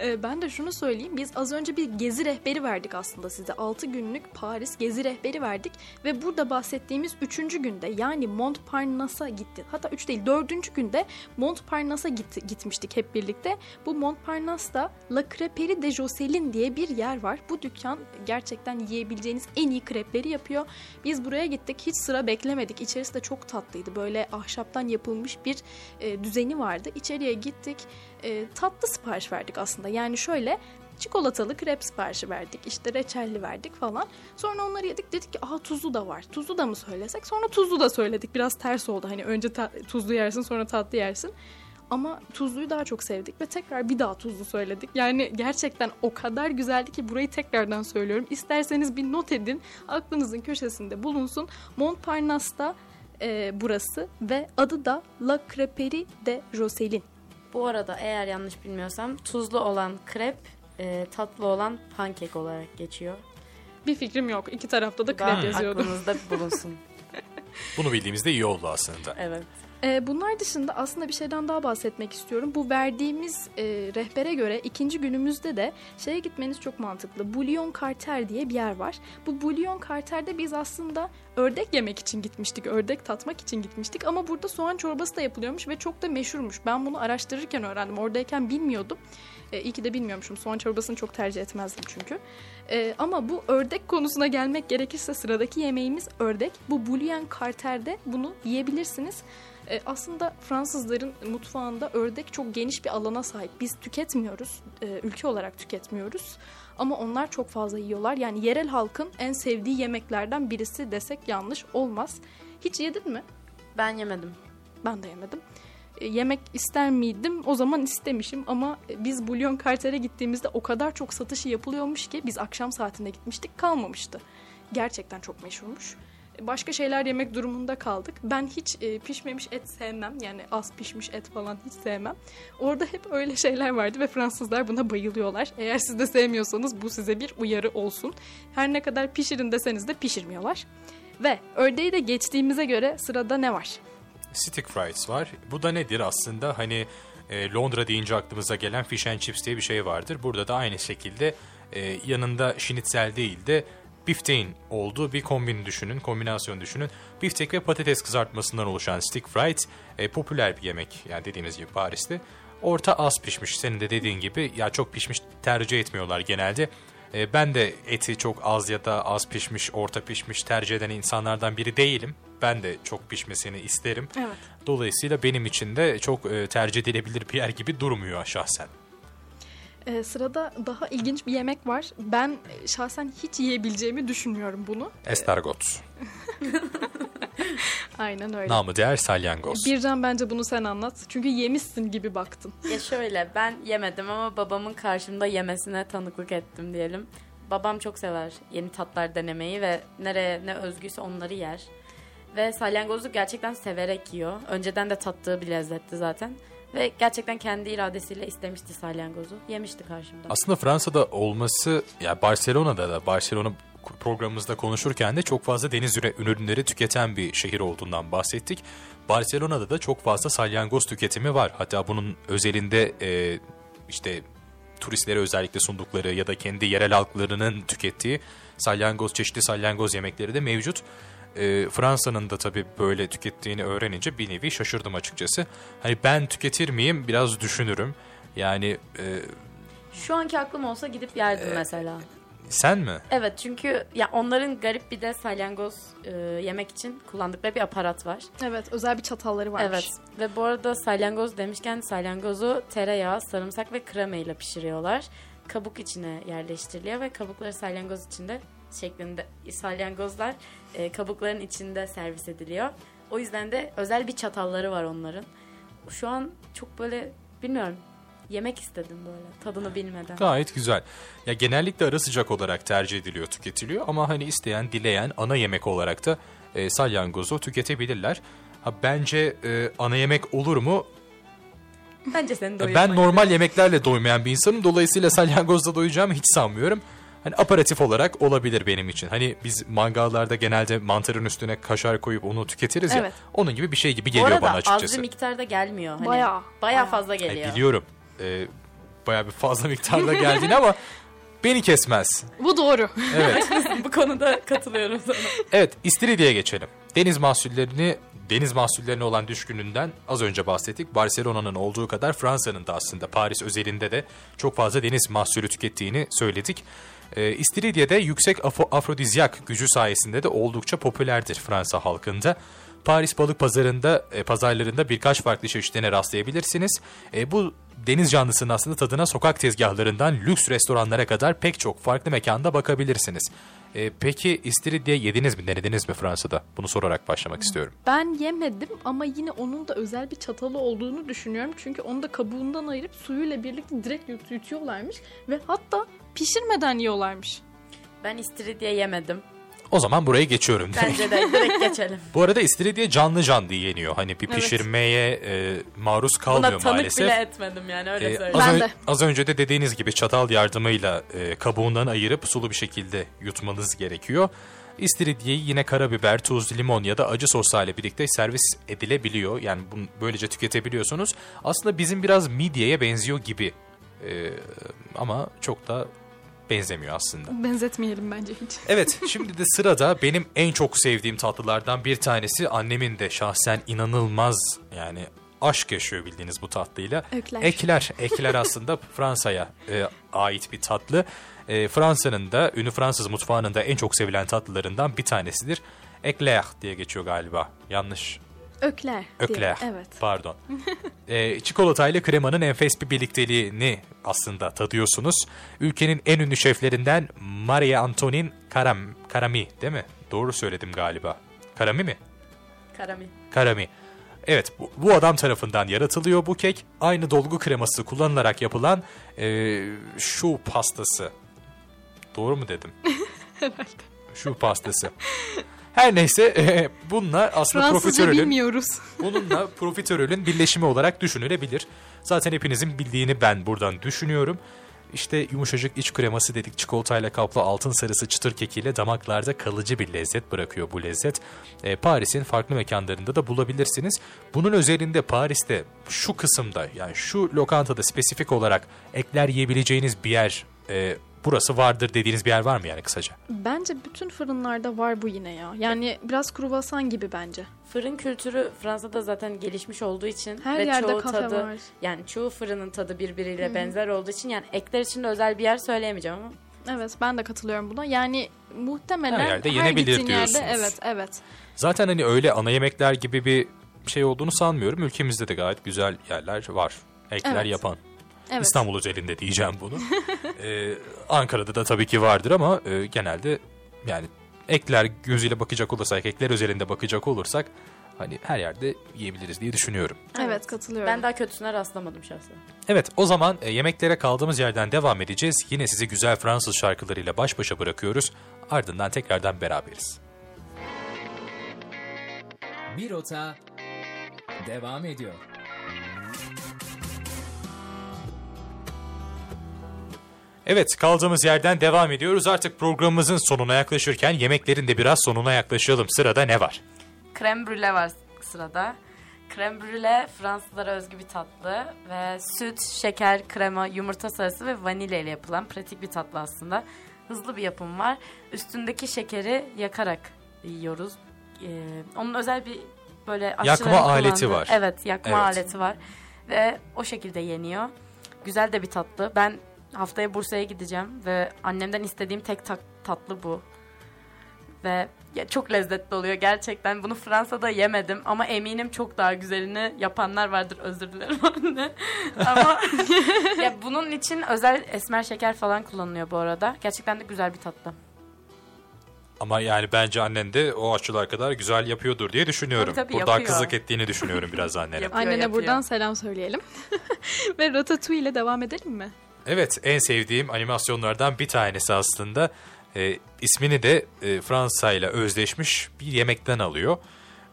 Ee, ben de şunu söyleyeyim. Biz az önce bir gezi rehberi verdik aslında size. 6 günlük Paris gezi rehberi verdik. Ve burada bahsettiğimiz 3. günde yani Montparnasse'a gitti. Hatta 3 değil 4. günde Montparnasse'a gitti, gitmiştik hep birlikte. Bu Montparnasse'da La Crêperie de Jocelyn diye bir yer var. Bu dükkan gerçekten yiyebileceğiniz en iyi krepleri yapıyor. Biz buraya gittik. Hiç sıra beklemedik. İçerisi de çok tatlıydı. Böyle ahşaptan yapılmış bir e, düzeni vardı. İçeriye gittik. E, tatlı sipariş verdik aslında. Yani şöyle Çikolatalı krep siparişi verdik. İşte reçelli verdik falan. Sonra onları yedik. Dedik ki aa tuzlu da var. Tuzlu da mı söylesek? Sonra tuzlu da söyledik. Biraz ters oldu. Hani önce tuzlu yersin sonra tatlı yersin. Ama tuzluyu daha çok sevdik ve tekrar bir daha tuzlu söyledik. Yani gerçekten o kadar güzeldi ki burayı tekrardan söylüyorum. İsterseniz bir not edin. Aklınızın köşesinde bulunsun. Montparnasse'da e, burası ve adı da La Creperie de Roselin. Bu arada eğer yanlış bilmiyorsam tuzlu olan krep, e, tatlı olan pankek olarak geçiyor. Bir fikrim yok. İki tarafta da krep yazıyordu. aklınızda bulunsun. Bunu bildiğimizde iyi oldu aslında. Evet. Ee, bunlar dışında aslında bir şeyden daha bahsetmek istiyorum. Bu verdiğimiz e, rehbere göre ikinci günümüzde de şeye gitmeniz çok mantıklı. Bullion Carter diye bir yer var. Bu Bullion Carter'de biz aslında ördek yemek için gitmiştik. Ördek tatmak için gitmiştik. Ama burada soğan çorbası da yapılıyormuş ve çok da meşhurmuş. Ben bunu araştırırken öğrendim. Oradayken bilmiyordum. E, iyi ki de bilmiyormuşum. Soğan çorbasını çok tercih etmezdim çünkü. E, ama bu ördek konusuna gelmek gerekirse sıradaki yemeğimiz ördek. Bu Bullion Carter'de bunu yiyebilirsiniz. E, aslında Fransızların mutfağında ördek çok geniş bir alana sahip. Biz tüketmiyoruz, e, ülke olarak tüketmiyoruz. Ama onlar çok fazla yiyorlar. Yani yerel halkın en sevdiği yemeklerden birisi desek yanlış olmaz. Hiç yedin mi? Ben yemedim. Ben de yemedim. E, yemek ister miydim? O zaman istemişim ama biz Bullion Carter'e gittiğimizde o kadar çok satışı yapılıyormuş ki biz akşam saatinde gitmiştik kalmamıştı. Gerçekten çok meşhurmuş. Başka şeyler yemek durumunda kaldık. Ben hiç e, pişmemiş et sevmem. Yani az pişmiş et falan hiç sevmem. Orada hep öyle şeyler vardı ve Fransızlar buna bayılıyorlar. Eğer siz de sevmiyorsanız bu size bir uyarı olsun. Her ne kadar pişirin deseniz de pişirmiyorlar. Ve ördeği de geçtiğimize göre sırada ne var? Stick fries var. Bu da nedir aslında? Hani e, Londra deyince aklımıza gelen fish and chips diye bir şey vardır. Burada da aynı şekilde e, yanında schnitzel değil de bifteğin olduğu bir kombin düşünün, kombinasyon düşünün. Biftek ve patates kızartmasından oluşan stick fries e, popüler bir yemek. Yani dediğimiz gibi Paris'te. Orta az pişmiş. Senin de dediğin gibi ya çok pişmiş tercih etmiyorlar genelde. E, ben de eti çok az ya da az pişmiş, orta pişmiş tercih eden insanlardan biri değilim. Ben de çok pişmesini isterim. Evet. Dolayısıyla benim için de çok e, tercih edilebilir bir yer gibi durmuyor şahsen. Ee, sırada daha ilginç bir yemek var. Ben şahsen hiç yiyebileceğimi düşünmüyorum bunu. Estargot. Aynen öyle. Namı değer salyangoz. Bircan bence bunu sen anlat. Çünkü yemişsin gibi baktın. Ya şöyle ben yemedim ama babamın karşımda yemesine tanıklık ettim diyelim. Babam çok sever yeni tatlar denemeyi ve nereye ne özgüyse onları yer. Ve salyangozu gerçekten severek yiyor. Önceden de tattığı bir lezzetti zaten. Ve gerçekten kendi iradesiyle istemişti salyangozu. Yemişti karşımda. Aslında Fransa'da olması, ya Barcelona'da da Barcelona programımızda konuşurken de çok fazla deniz ürünleri tüketen bir şehir olduğundan bahsettik. Barcelona'da da çok fazla salyangoz tüketimi var. Hatta bunun özelinde e, işte turistlere özellikle sundukları ya da kendi yerel halklarının tükettiği salyangoz, çeşitli salyangoz yemekleri de mevcut. E, Fransa'nın da tabii böyle tükettiğini öğrenince bir nevi şaşırdım açıkçası. Hani ben tüketir miyim biraz düşünürüm. Yani e, Şu anki aklım olsa gidip yerdim mesela. sen mi? Evet çünkü ya onların garip bir de salyangoz e, yemek için kullandıkları bir aparat var. Evet özel bir çatalları varmış. Evet ve bu arada salyangoz demişken salyangozu tereyağı, sarımsak ve krema ile pişiriyorlar. Kabuk içine yerleştiriliyor ve kabukları salyangoz içinde şeklinde salyangozlar e, kabukların içinde servis ediliyor. O yüzden de özel bir çatalları var onların. Şu an çok böyle bilmiyorum yemek istedim böyle tadını bilmeden. Gayet güzel. Ya genellikle ara sıcak olarak tercih ediliyor, tüketiliyor ama hani isteyen, dileyen ana yemek olarak da e, salyangozu tüketebilirler. Ha bence e, ana yemek olur mu? Bence seni Ya doyurmayın. ben normal yemeklerle doymayan bir insanım. Dolayısıyla salyangozda doyacağımı hiç sanmıyorum. Hani aparatif olarak olabilir benim için. Hani biz mangallarda genelde mantarın üstüne kaşar koyup onu tüketiriz ya. Evet. Onun gibi bir şey gibi Bu geliyor arada bana az açıkçası. bir miktarda gelmiyor. Hani Bayağı, bayağı, fazla geliyor. biliyorum. E, bayağı bir fazla miktarda geldiğini ama beni kesmez. Bu doğru. Evet. Bu konuda katılıyorum sana. Evet, İstiridye'ye geçelim. Deniz mahsullerini deniz mahsullerine olan düşkünlüğünden az önce bahsettik. Barcelona'nın olduğu kadar Fransa'nın da aslında Paris özelinde de çok fazla deniz mahsulü tükettiğini söyledik. Ee, İstiridye de yüksek afo- afrodizyak gücü sayesinde de oldukça popülerdir Fransa halkında. Paris balık pazarında e, pazarlarında birkaç farklı çeşidine rastlayabilirsiniz. E, bu deniz canlısının aslında tadına sokak tezgahlarından lüks restoranlara kadar pek çok farklı mekanda bakabilirsiniz. E, peki istiridye yediniz mi, denediniz mi Fransa'da? Bunu sorarak başlamak istiyorum. Ben yemedim ama yine onun da özel bir çatalı olduğunu düşünüyorum. Çünkü onu da kabuğundan ayırıp suyuyla birlikte direkt yut- yutuyorlarmış. Ve hatta pişirmeden yiyorlarmış. Ben istiridye yemedim. O zaman buraya geçiyorum. Bence de direkt geçelim. Bu arada istiridye canlı canlı yeniyor. Hani bir pişirmeye e, maruz kalmıyor Buna tanık maalesef. bile etmedim yani öyle Ee, söyleyeyim. az, Ben de. az önce de dediğiniz gibi çatal yardımıyla e, kabuğundan ayırıp sulu bir şekilde yutmanız gerekiyor. İstiridyeyi yine karabiber, tuz, limon ya da acı sosla ile birlikte servis edilebiliyor. Yani bunu böylece tüketebiliyorsunuz. Aslında bizim biraz midyeye benziyor gibi. Ee, ama çok da benzemiyor aslında. Benzetmeyelim bence hiç. Evet şimdi de sırada benim en çok sevdiğim tatlılardan bir tanesi annemin de şahsen inanılmaz yani aşk yaşıyor bildiğiniz bu tatlıyla. Ekler. Ekler. Ekler aslında Fransa'ya e, ait bir tatlı. E, Fransa'nın da ünlü Fransız mutfağının da en çok sevilen tatlılarından bir tanesidir. Ekler diye geçiyor galiba. Yanlış. Ökler. diye. Ökler. Evet. Pardon. e, çikolatayla kremanın enfes bir birlikteliğini aslında tadıyorsunuz. Ülkenin en ünlü şeflerinden Maria Antonin Karam, Karami değil mi? Doğru söyledim galiba. Karami mi? Karami. Karami. Evet bu, bu adam tarafından yaratılıyor bu kek. Aynı dolgu kreması kullanılarak yapılan e, şu pastası. Doğru mu dedim? Şu pastası. Her neyse e, bunlar aslında Fransızca profiterolün bilmiyoruz. Bununla profiterolün birleşimi olarak düşünülebilir. Zaten hepinizin bildiğini ben buradan düşünüyorum. İşte yumuşacık iç kreması dedik çikolatayla kaplı altın sarısı çıtır kekiyle damaklarda kalıcı bir lezzet bırakıyor bu lezzet. Ee, Paris'in farklı mekanlarında da bulabilirsiniz. Bunun özelinde Paris'te şu kısımda yani şu lokantada spesifik olarak ekler yiyebileceğiniz bir yer e, burası vardır dediğiniz bir yer var mı yani kısaca? Bence bütün fırınlarda var bu yine ya. Yani biraz kruvasan gibi bence. Fırın kültürü Fransa'da zaten gelişmiş olduğu için Her ve yerde çoğu kafe tadı var. yani çoğu fırının tadı birbiriyle benzer olduğu için yani ekler için de özel bir yer söyleyemeyeceğim ama Evet ben de katılıyorum buna. Yani muhtemelen Her her, yerde yenebilir yerde diyorsunuz. evet evet. Zaten hani öyle ana yemekler gibi bir şey olduğunu sanmıyorum. Ülkemizde de gayet güzel yerler var. Ekler Evet. yapan. Evet. İstanbul özelinde diyeceğim bunu. Ee, Ankara'da da tabii ki vardır ama e, genelde yani ekler gözüyle bakacak olursak, ekler özelinde bakacak olursak hani her yerde yiyebiliriz diye düşünüyorum. Evet katılıyorum. ben daha kötüsüne rastlamadım şahsen. Evet o zaman e, yemeklere kaldığımız yerden devam edeceğiz. Yine sizi güzel Fransız şarkılarıyla baş başa bırakıyoruz. Ardından tekrardan beraberiz. Bir rota devam ediyor. Evet kaldığımız yerden devam ediyoruz. Artık programımızın sonuna yaklaşırken yemeklerin de biraz sonuna yaklaşalım. Sırada ne var? Krem brûlée var sırada. Krem brûlée Fransızlara özgü bir tatlı ve süt, şeker, krema, yumurta sarısı ve vanilya ile yapılan pratik bir tatlı aslında. Hızlı bir yapım var. Üstündeki şekeri yakarak yiyoruz. Ee, onun özel bir böyle Yakma aleti var. Evet, yakma Evet. aleti var ve o şekilde yeniyor. Güzel de bir tatlı. Ben haftaya Bursa'ya gideceğim ve annemden istediğim tek tak- tatlı bu. Ve ya çok lezzetli oluyor gerçekten. Bunu Fransa'da yemedim ama eminim çok daha güzelini yapanlar vardır. Özür dilerim anne. ama ya bunun için özel esmer şeker falan kullanılıyor bu arada. Gerçekten de güzel bir tatlı. Ama yani bence annen de o aşçılar kadar güzel yapıyordur diye düşünüyorum. Tabii, tabii, Burada yapıyor. haksızlık ettiğini düşünüyorum biraz annene. Yap- Annene yapıyor. buradan selam söyleyelim. Ve Ratatouille ile devam edelim mi? Evet en sevdiğim animasyonlardan bir tanesi aslında. E, ismini de e, Fransa ile özdeşmiş bir yemekten alıyor.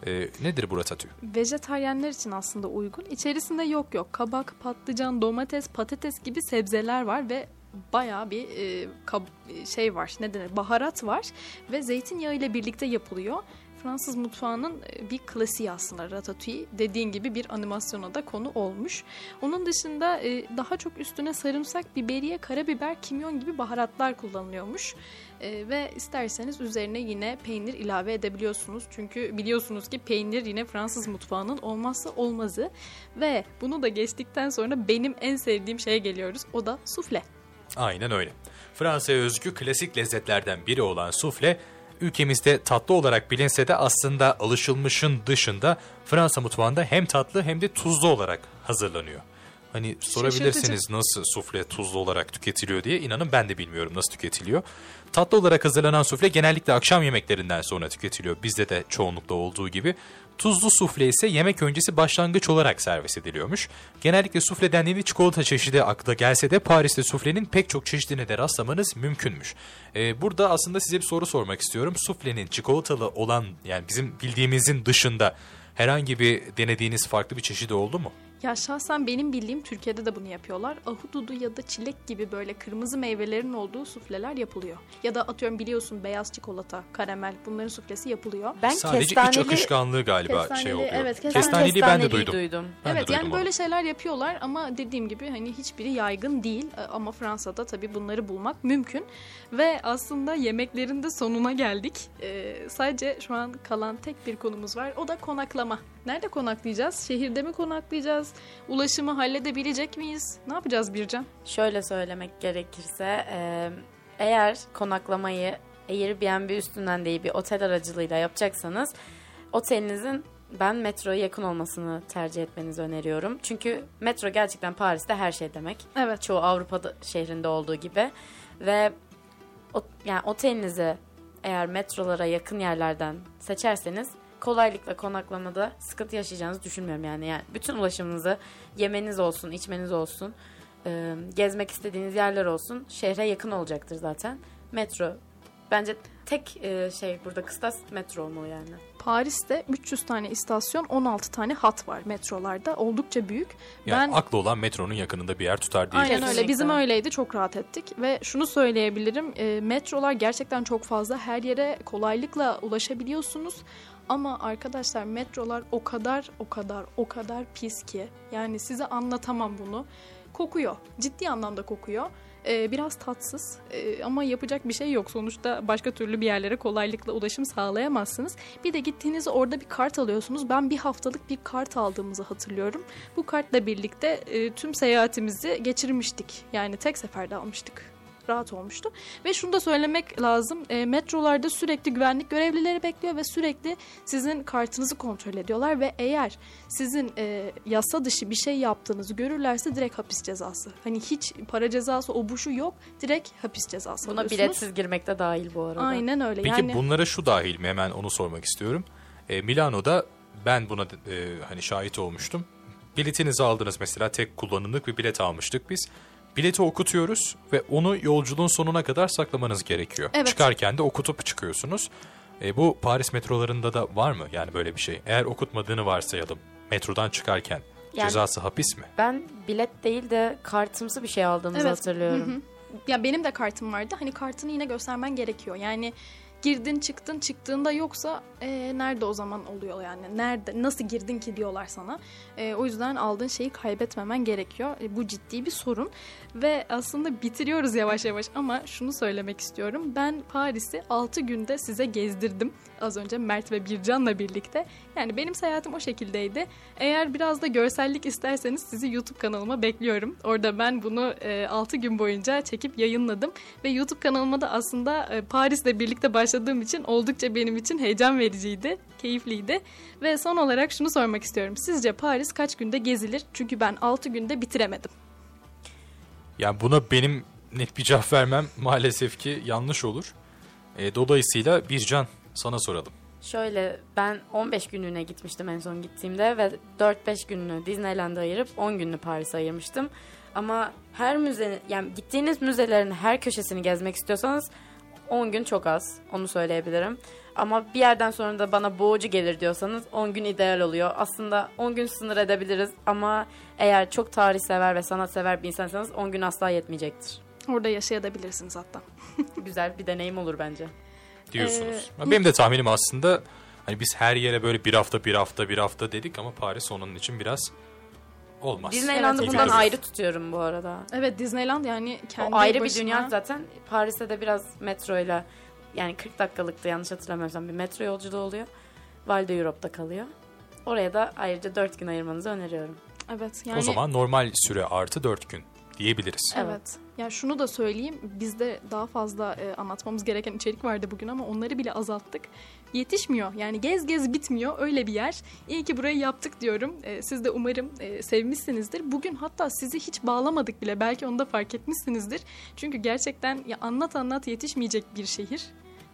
E, nedir bu ratatouille? Vejetaryenler için aslında uygun. İçerisinde yok yok kabak, patlıcan, domates, patates gibi sebzeler var ve bayağı bir e, kab- şey var. Ne denir? Baharat var ve zeytinyağı ile birlikte yapılıyor. Fransız mutfağının e, bir klasiği aslında ratatouille. Dediğin gibi bir animasyona da konu olmuş. Onun dışında e, daha çok üstüne sarımsak, biberiye, karabiber, kimyon gibi baharatlar kullanılıyormuş. E, ve isterseniz üzerine yine peynir ilave edebiliyorsunuz. Çünkü biliyorsunuz ki peynir yine Fransız mutfağının olmazsa olmazı. Ve bunu da geçtikten sonra benim en sevdiğim şeye geliyoruz. O da sufle. Aynen öyle. Fransa'ya özgü klasik lezzetlerden biri olan sufle ülkemizde tatlı olarak bilinse de aslında alışılmışın dışında Fransa mutfağında hem tatlı hem de tuzlu olarak hazırlanıyor. Hani sorabilirsiniz nasıl sufle tuzlu olarak tüketiliyor diye. İnanın ben de bilmiyorum nasıl tüketiliyor. Tatlı olarak hazırlanan sufle genellikle akşam yemeklerinden sonra tüketiliyor. Bizde de çoğunlukla olduğu gibi. Tuzlu sufle ise yemek öncesi başlangıç olarak servis ediliyormuş. Genellikle sufle dendiğinde çikolata çeşidi akla gelse de Paris'te suflenin pek çok çeşidine de rastlamanız mümkünmüş. Ee, burada aslında size bir soru sormak istiyorum. Suflenin çikolatalı olan yani bizim bildiğimizin dışında herhangi bir denediğiniz farklı bir çeşidi oldu mu? Ya şahsen benim bildiğim Türkiye'de de bunu yapıyorlar. Ahududu ya da çilek gibi böyle kırmızı meyvelerin olduğu sufleler yapılıyor. Ya da atıyorum biliyorsun beyaz çikolata, karamel bunların suflesi yapılıyor. Ben Sadece iç kestaneli, akışkanlığı galiba Kestaneli, şey oluyor. evet, kestaneli- Kestaneliyi ben de duydum. duydum. Ben de evet duydum yani onu. böyle şeyler yapıyorlar ama dediğim gibi hani hiçbiri yaygın değil E, ama Fransa'da tabii bunları bulmak mümkün ve aslında yemeklerin de sonuna geldik. Ee, sadece şu an kalan tek bir konumuz var o da konaklama. Nerede konaklayacağız? Şehirde mi konaklayacağız? Ulaşımı halledebilecek miyiz? Ne yapacağız Bircan? Şöyle söylemek gerekirse eğer konaklamayı Airbnb üstünden değil bir otel aracılığıyla yapacaksanız otelinizin ben metroya yakın olmasını tercih etmenizi öneriyorum. Çünkü metro gerçekten Paris'te her şey demek. Evet. Çoğu Avrupa şehrinde olduğu gibi ve o, yani otelinizi eğer metrolara yakın yerlerden seçerseniz kolaylıkla konaklamada sıkıntı yaşayacağınızı düşünmüyorum yani. yani bütün ulaşımınızı yemeniz olsun, içmeniz olsun, e, gezmek istediğiniz yerler olsun şehre yakın olacaktır zaten. Metro bence tek e, şey burada kıstas metro olmalı yani. Paris'te 300 tane istasyon, 16 tane hat var metrolarda. Oldukça büyük. Yani ben aklı olan metronun yakınında bir yer tutar diye. Aynen Kesinlikle. öyle. Bizim öyleydi. Çok rahat ettik. Ve şunu söyleyebilirim. e, metrolar gerçekten çok fazla. Her yere kolaylıkla ulaşabiliyorsunuz. Ama arkadaşlar metrolar o kadar o kadar o kadar pis ki. Yani size anlatamam bunu. Kokuyor. Ciddi anlamda kokuyor. E, biraz tatsız E, ama yapacak bir şey yok. Sonuçta başka türlü bir yerlere kolaylıkla ulaşım sağlayamazsınız. Bir de gittiğinizde orada bir kart alıyorsunuz. Ben bir haftalık bir kart aldığımızı hatırlıyorum. Bu kartla birlikte e, tüm seyahatimizi geçirmiştik. Yani tek seferde almıştık. Rahat olmuştu. Ve şunu da söylemek lazım. E, metrolarda sürekli güvenlik görevlileri bekliyor ve sürekli sizin kartınızı kontrol ediyorlar. Ve eğer sizin e, yasa dışı bir şey yaptığınızı görürlerse direkt hapis cezası. Hani hiç para cezası o bu şu yok. Direkt hapis cezası Buna alıyorsunuz. biletsiz girmek de dahil bu arada. Aynen öyle. Peki yani... bunlara şu dahil mi? Hemen onu sormak istiyorum. E, Milano'da ben buna e, hani şahit olmuştum. Biletinizi aldınız mesela tek kullanımlık bir bilet almıştık biz. Bileti okutuyoruz ve onu yolculuğun sonuna kadar saklamanız gerekiyor. Evet. Çıkarken de okutup çıkıyorsunuz. E, bu Paris metrolarında da var mı yani böyle bir şey? Eğer okutmadığını varsayalım metrodan çıkarken Yani- cezası hapis mi? Ben bilet değil de kartımsı bir şey aldığımızı Evet. hatırlıyorum. Hı hı. Ya benim de kartım vardı. Hani kartını yine göstermen gerekiyor. Yani girdin çıktın çıktığında yoksa e, nerede o zaman oluyor yani nerede nasıl girdin ki diyorlar sana. E, o yüzden aldığın şeyi kaybetmemen gerekiyor. E, bu ciddi bir sorun ve aslında bitiriyoruz yavaş yavaş ama şunu söylemek istiyorum. Ben Paris'i 6 günde size gezdirdim. Az önce Mert ve Bircan'la birlikte. Yani benim seyahatim o şekildeydi. Eğer biraz da görsellik isterseniz sizi YouTube kanalıma bekliyorum. Orada ben bunu 6 gün boyunca çekip yayınladım. Ve YouTube kanalıma da aslında e, Paris'le birlikte başladığım için oldukça benim için heyecan vericiydi, keyifliydi. Ve son olarak şunu sormak istiyorum. Sizce Paris kaç günde gezilir? Çünkü ben 6 günde bitiremedim. Yani buna benim net bir cevap vermem maalesef ki yanlış olur. E, dolayısıyla Bircan sana soralım. Şöyle ben 15 günlüğüne gitmiştim en son gittiğimde ve 4-5 gününü Disneyland'a ayırıp 10 gününü Paris'e ayırmıştım. Ama her müze yani gittiğiniz müzelerin her köşesini gezmek istiyorsanız 10 gün çok az onu söyleyebilirim. Ama bir yerden sonra da bana boğucu gelir diyorsanız 10 gün ideal oluyor. Aslında 10 gün sınır edebiliriz ama eğer çok tarih sever ve sanat sever bir insansanız 10 gün asla yetmeyecektir. Orada yaşayabilirsiniz hatta. Güzel bir deneyim olur bence. diyorsunuz. Ee, Benim de tahminim aslında hani biz her yere böyle bir hafta bir hafta bir hafta dedik ama Paris onun için biraz olmaz. Disneyland'ı gibi bundan ayrı tutuyorum bu arada. Evet Disneyland yani kendi o ayrı başına... bir dünya zaten. Paris'te de biraz metroyla yani 40 dakikalıktı yanlış hatırlamıyorsam bir metro yolculuğu oluyor. Val de Europe'da kalıyor. Oraya da ayrıca 4 gün ayırmanızı öneriyorum. Evet yani O zaman normal süre artı 4 gün diyebiliriz. Evet. Ya şunu da söyleyeyim. Bizde daha fazla e, anlatmamız gereken içerik vardı bugün ama onları bile azalttık. Yetişmiyor. Yani gez gez bitmiyor. Öyle bir yer. İyi ki burayı yaptık diyorum. E, siz de umarım e, sevmişsinizdir. Bugün hatta sizi hiç bağlamadık bile. Belki onu da fark etmişsinizdir. Çünkü gerçekten ya anlat anlat yetişmeyecek bir şehir.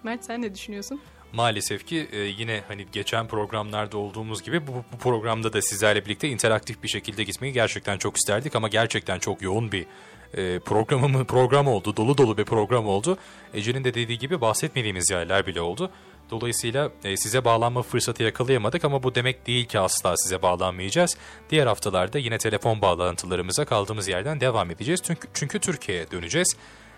Mert sen ne düşünüyorsun? Maalesef ki e, yine hani geçen programlarda olduğumuz gibi bu, bu programda da sizlerle birlikte interaktif bir şekilde gitmeyi gerçekten çok isterdik ama gerçekten çok yoğun bir e, programı program oldu. Dolu dolu bir program oldu. Ece'nin de dediği gibi bahsetmediğimiz yerler bile oldu. Dolayısıyla e, size bağlanma fırsatı yakalayamadık ama bu demek değil ki asla size bağlanmayacağız. Diğer haftalarda yine telefon bağlantılarımıza kaldığımız yerden devam edeceğiz. Çünkü, çünkü Türkiye'ye döneceğiz.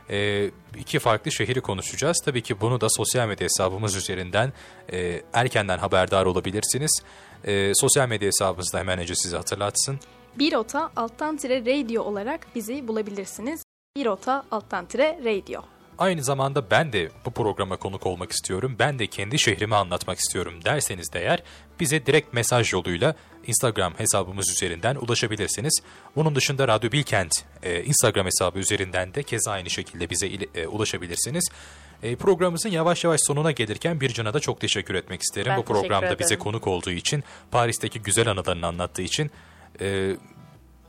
E, iki farklı şehri konuşacağız. Tabii ki bunu da sosyal medya hesabımız üzerinden e, erkenden haberdar olabilirsiniz. E, sosyal medya hesabımızda hemen Ece size hatırlatsın. Birota alttan tire radio olarak bizi bulabilirsiniz. Birota alttan tire radio. Aynı zamanda ben de bu programa konuk olmak istiyorum, ben de kendi şehrimi anlatmak istiyorum derseniz de eğer bize direkt mesaj yoluyla Instagram hesabımız üzerinden ulaşabilirsiniz. Bunun dışında Radyo Bilkent e, Instagram hesabı üzerinden de keza aynı şekilde bize e, ulaşabilirsiniz. E, programımızın yavaş yavaş sonuna gelirken Bircan'a da çok teşekkür etmek isterim. Ben bu programda bize konuk olduğu için, Paris'teki güzel anılarını anlattığı için... E,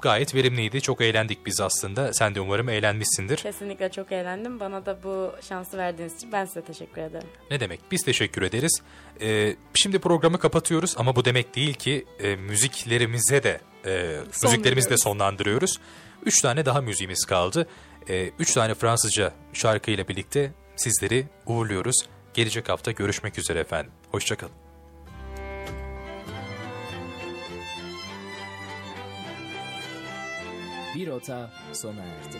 gayet verimliydi. Çok eğlendik biz aslında. Sen de umarım eğlenmişsindir. Kesinlikle çok eğlendim. Bana da bu şansı verdiğiniz için ben size teşekkür ederim. Ne demek? Biz teşekkür ederiz. Ee, şimdi programı kapatıyoruz ama bu demek değil ki e, müziklerimize de e, müziklerimizi de sonlandırıyoruz. Üç tane daha müziğimiz kaldı. E, üç tane Fransızca şarkıyla birlikte sizleri uğurluyoruz. Gelecek hafta görüşmek üzere efendim. Hoşçakalın. Bir ota sona erdi.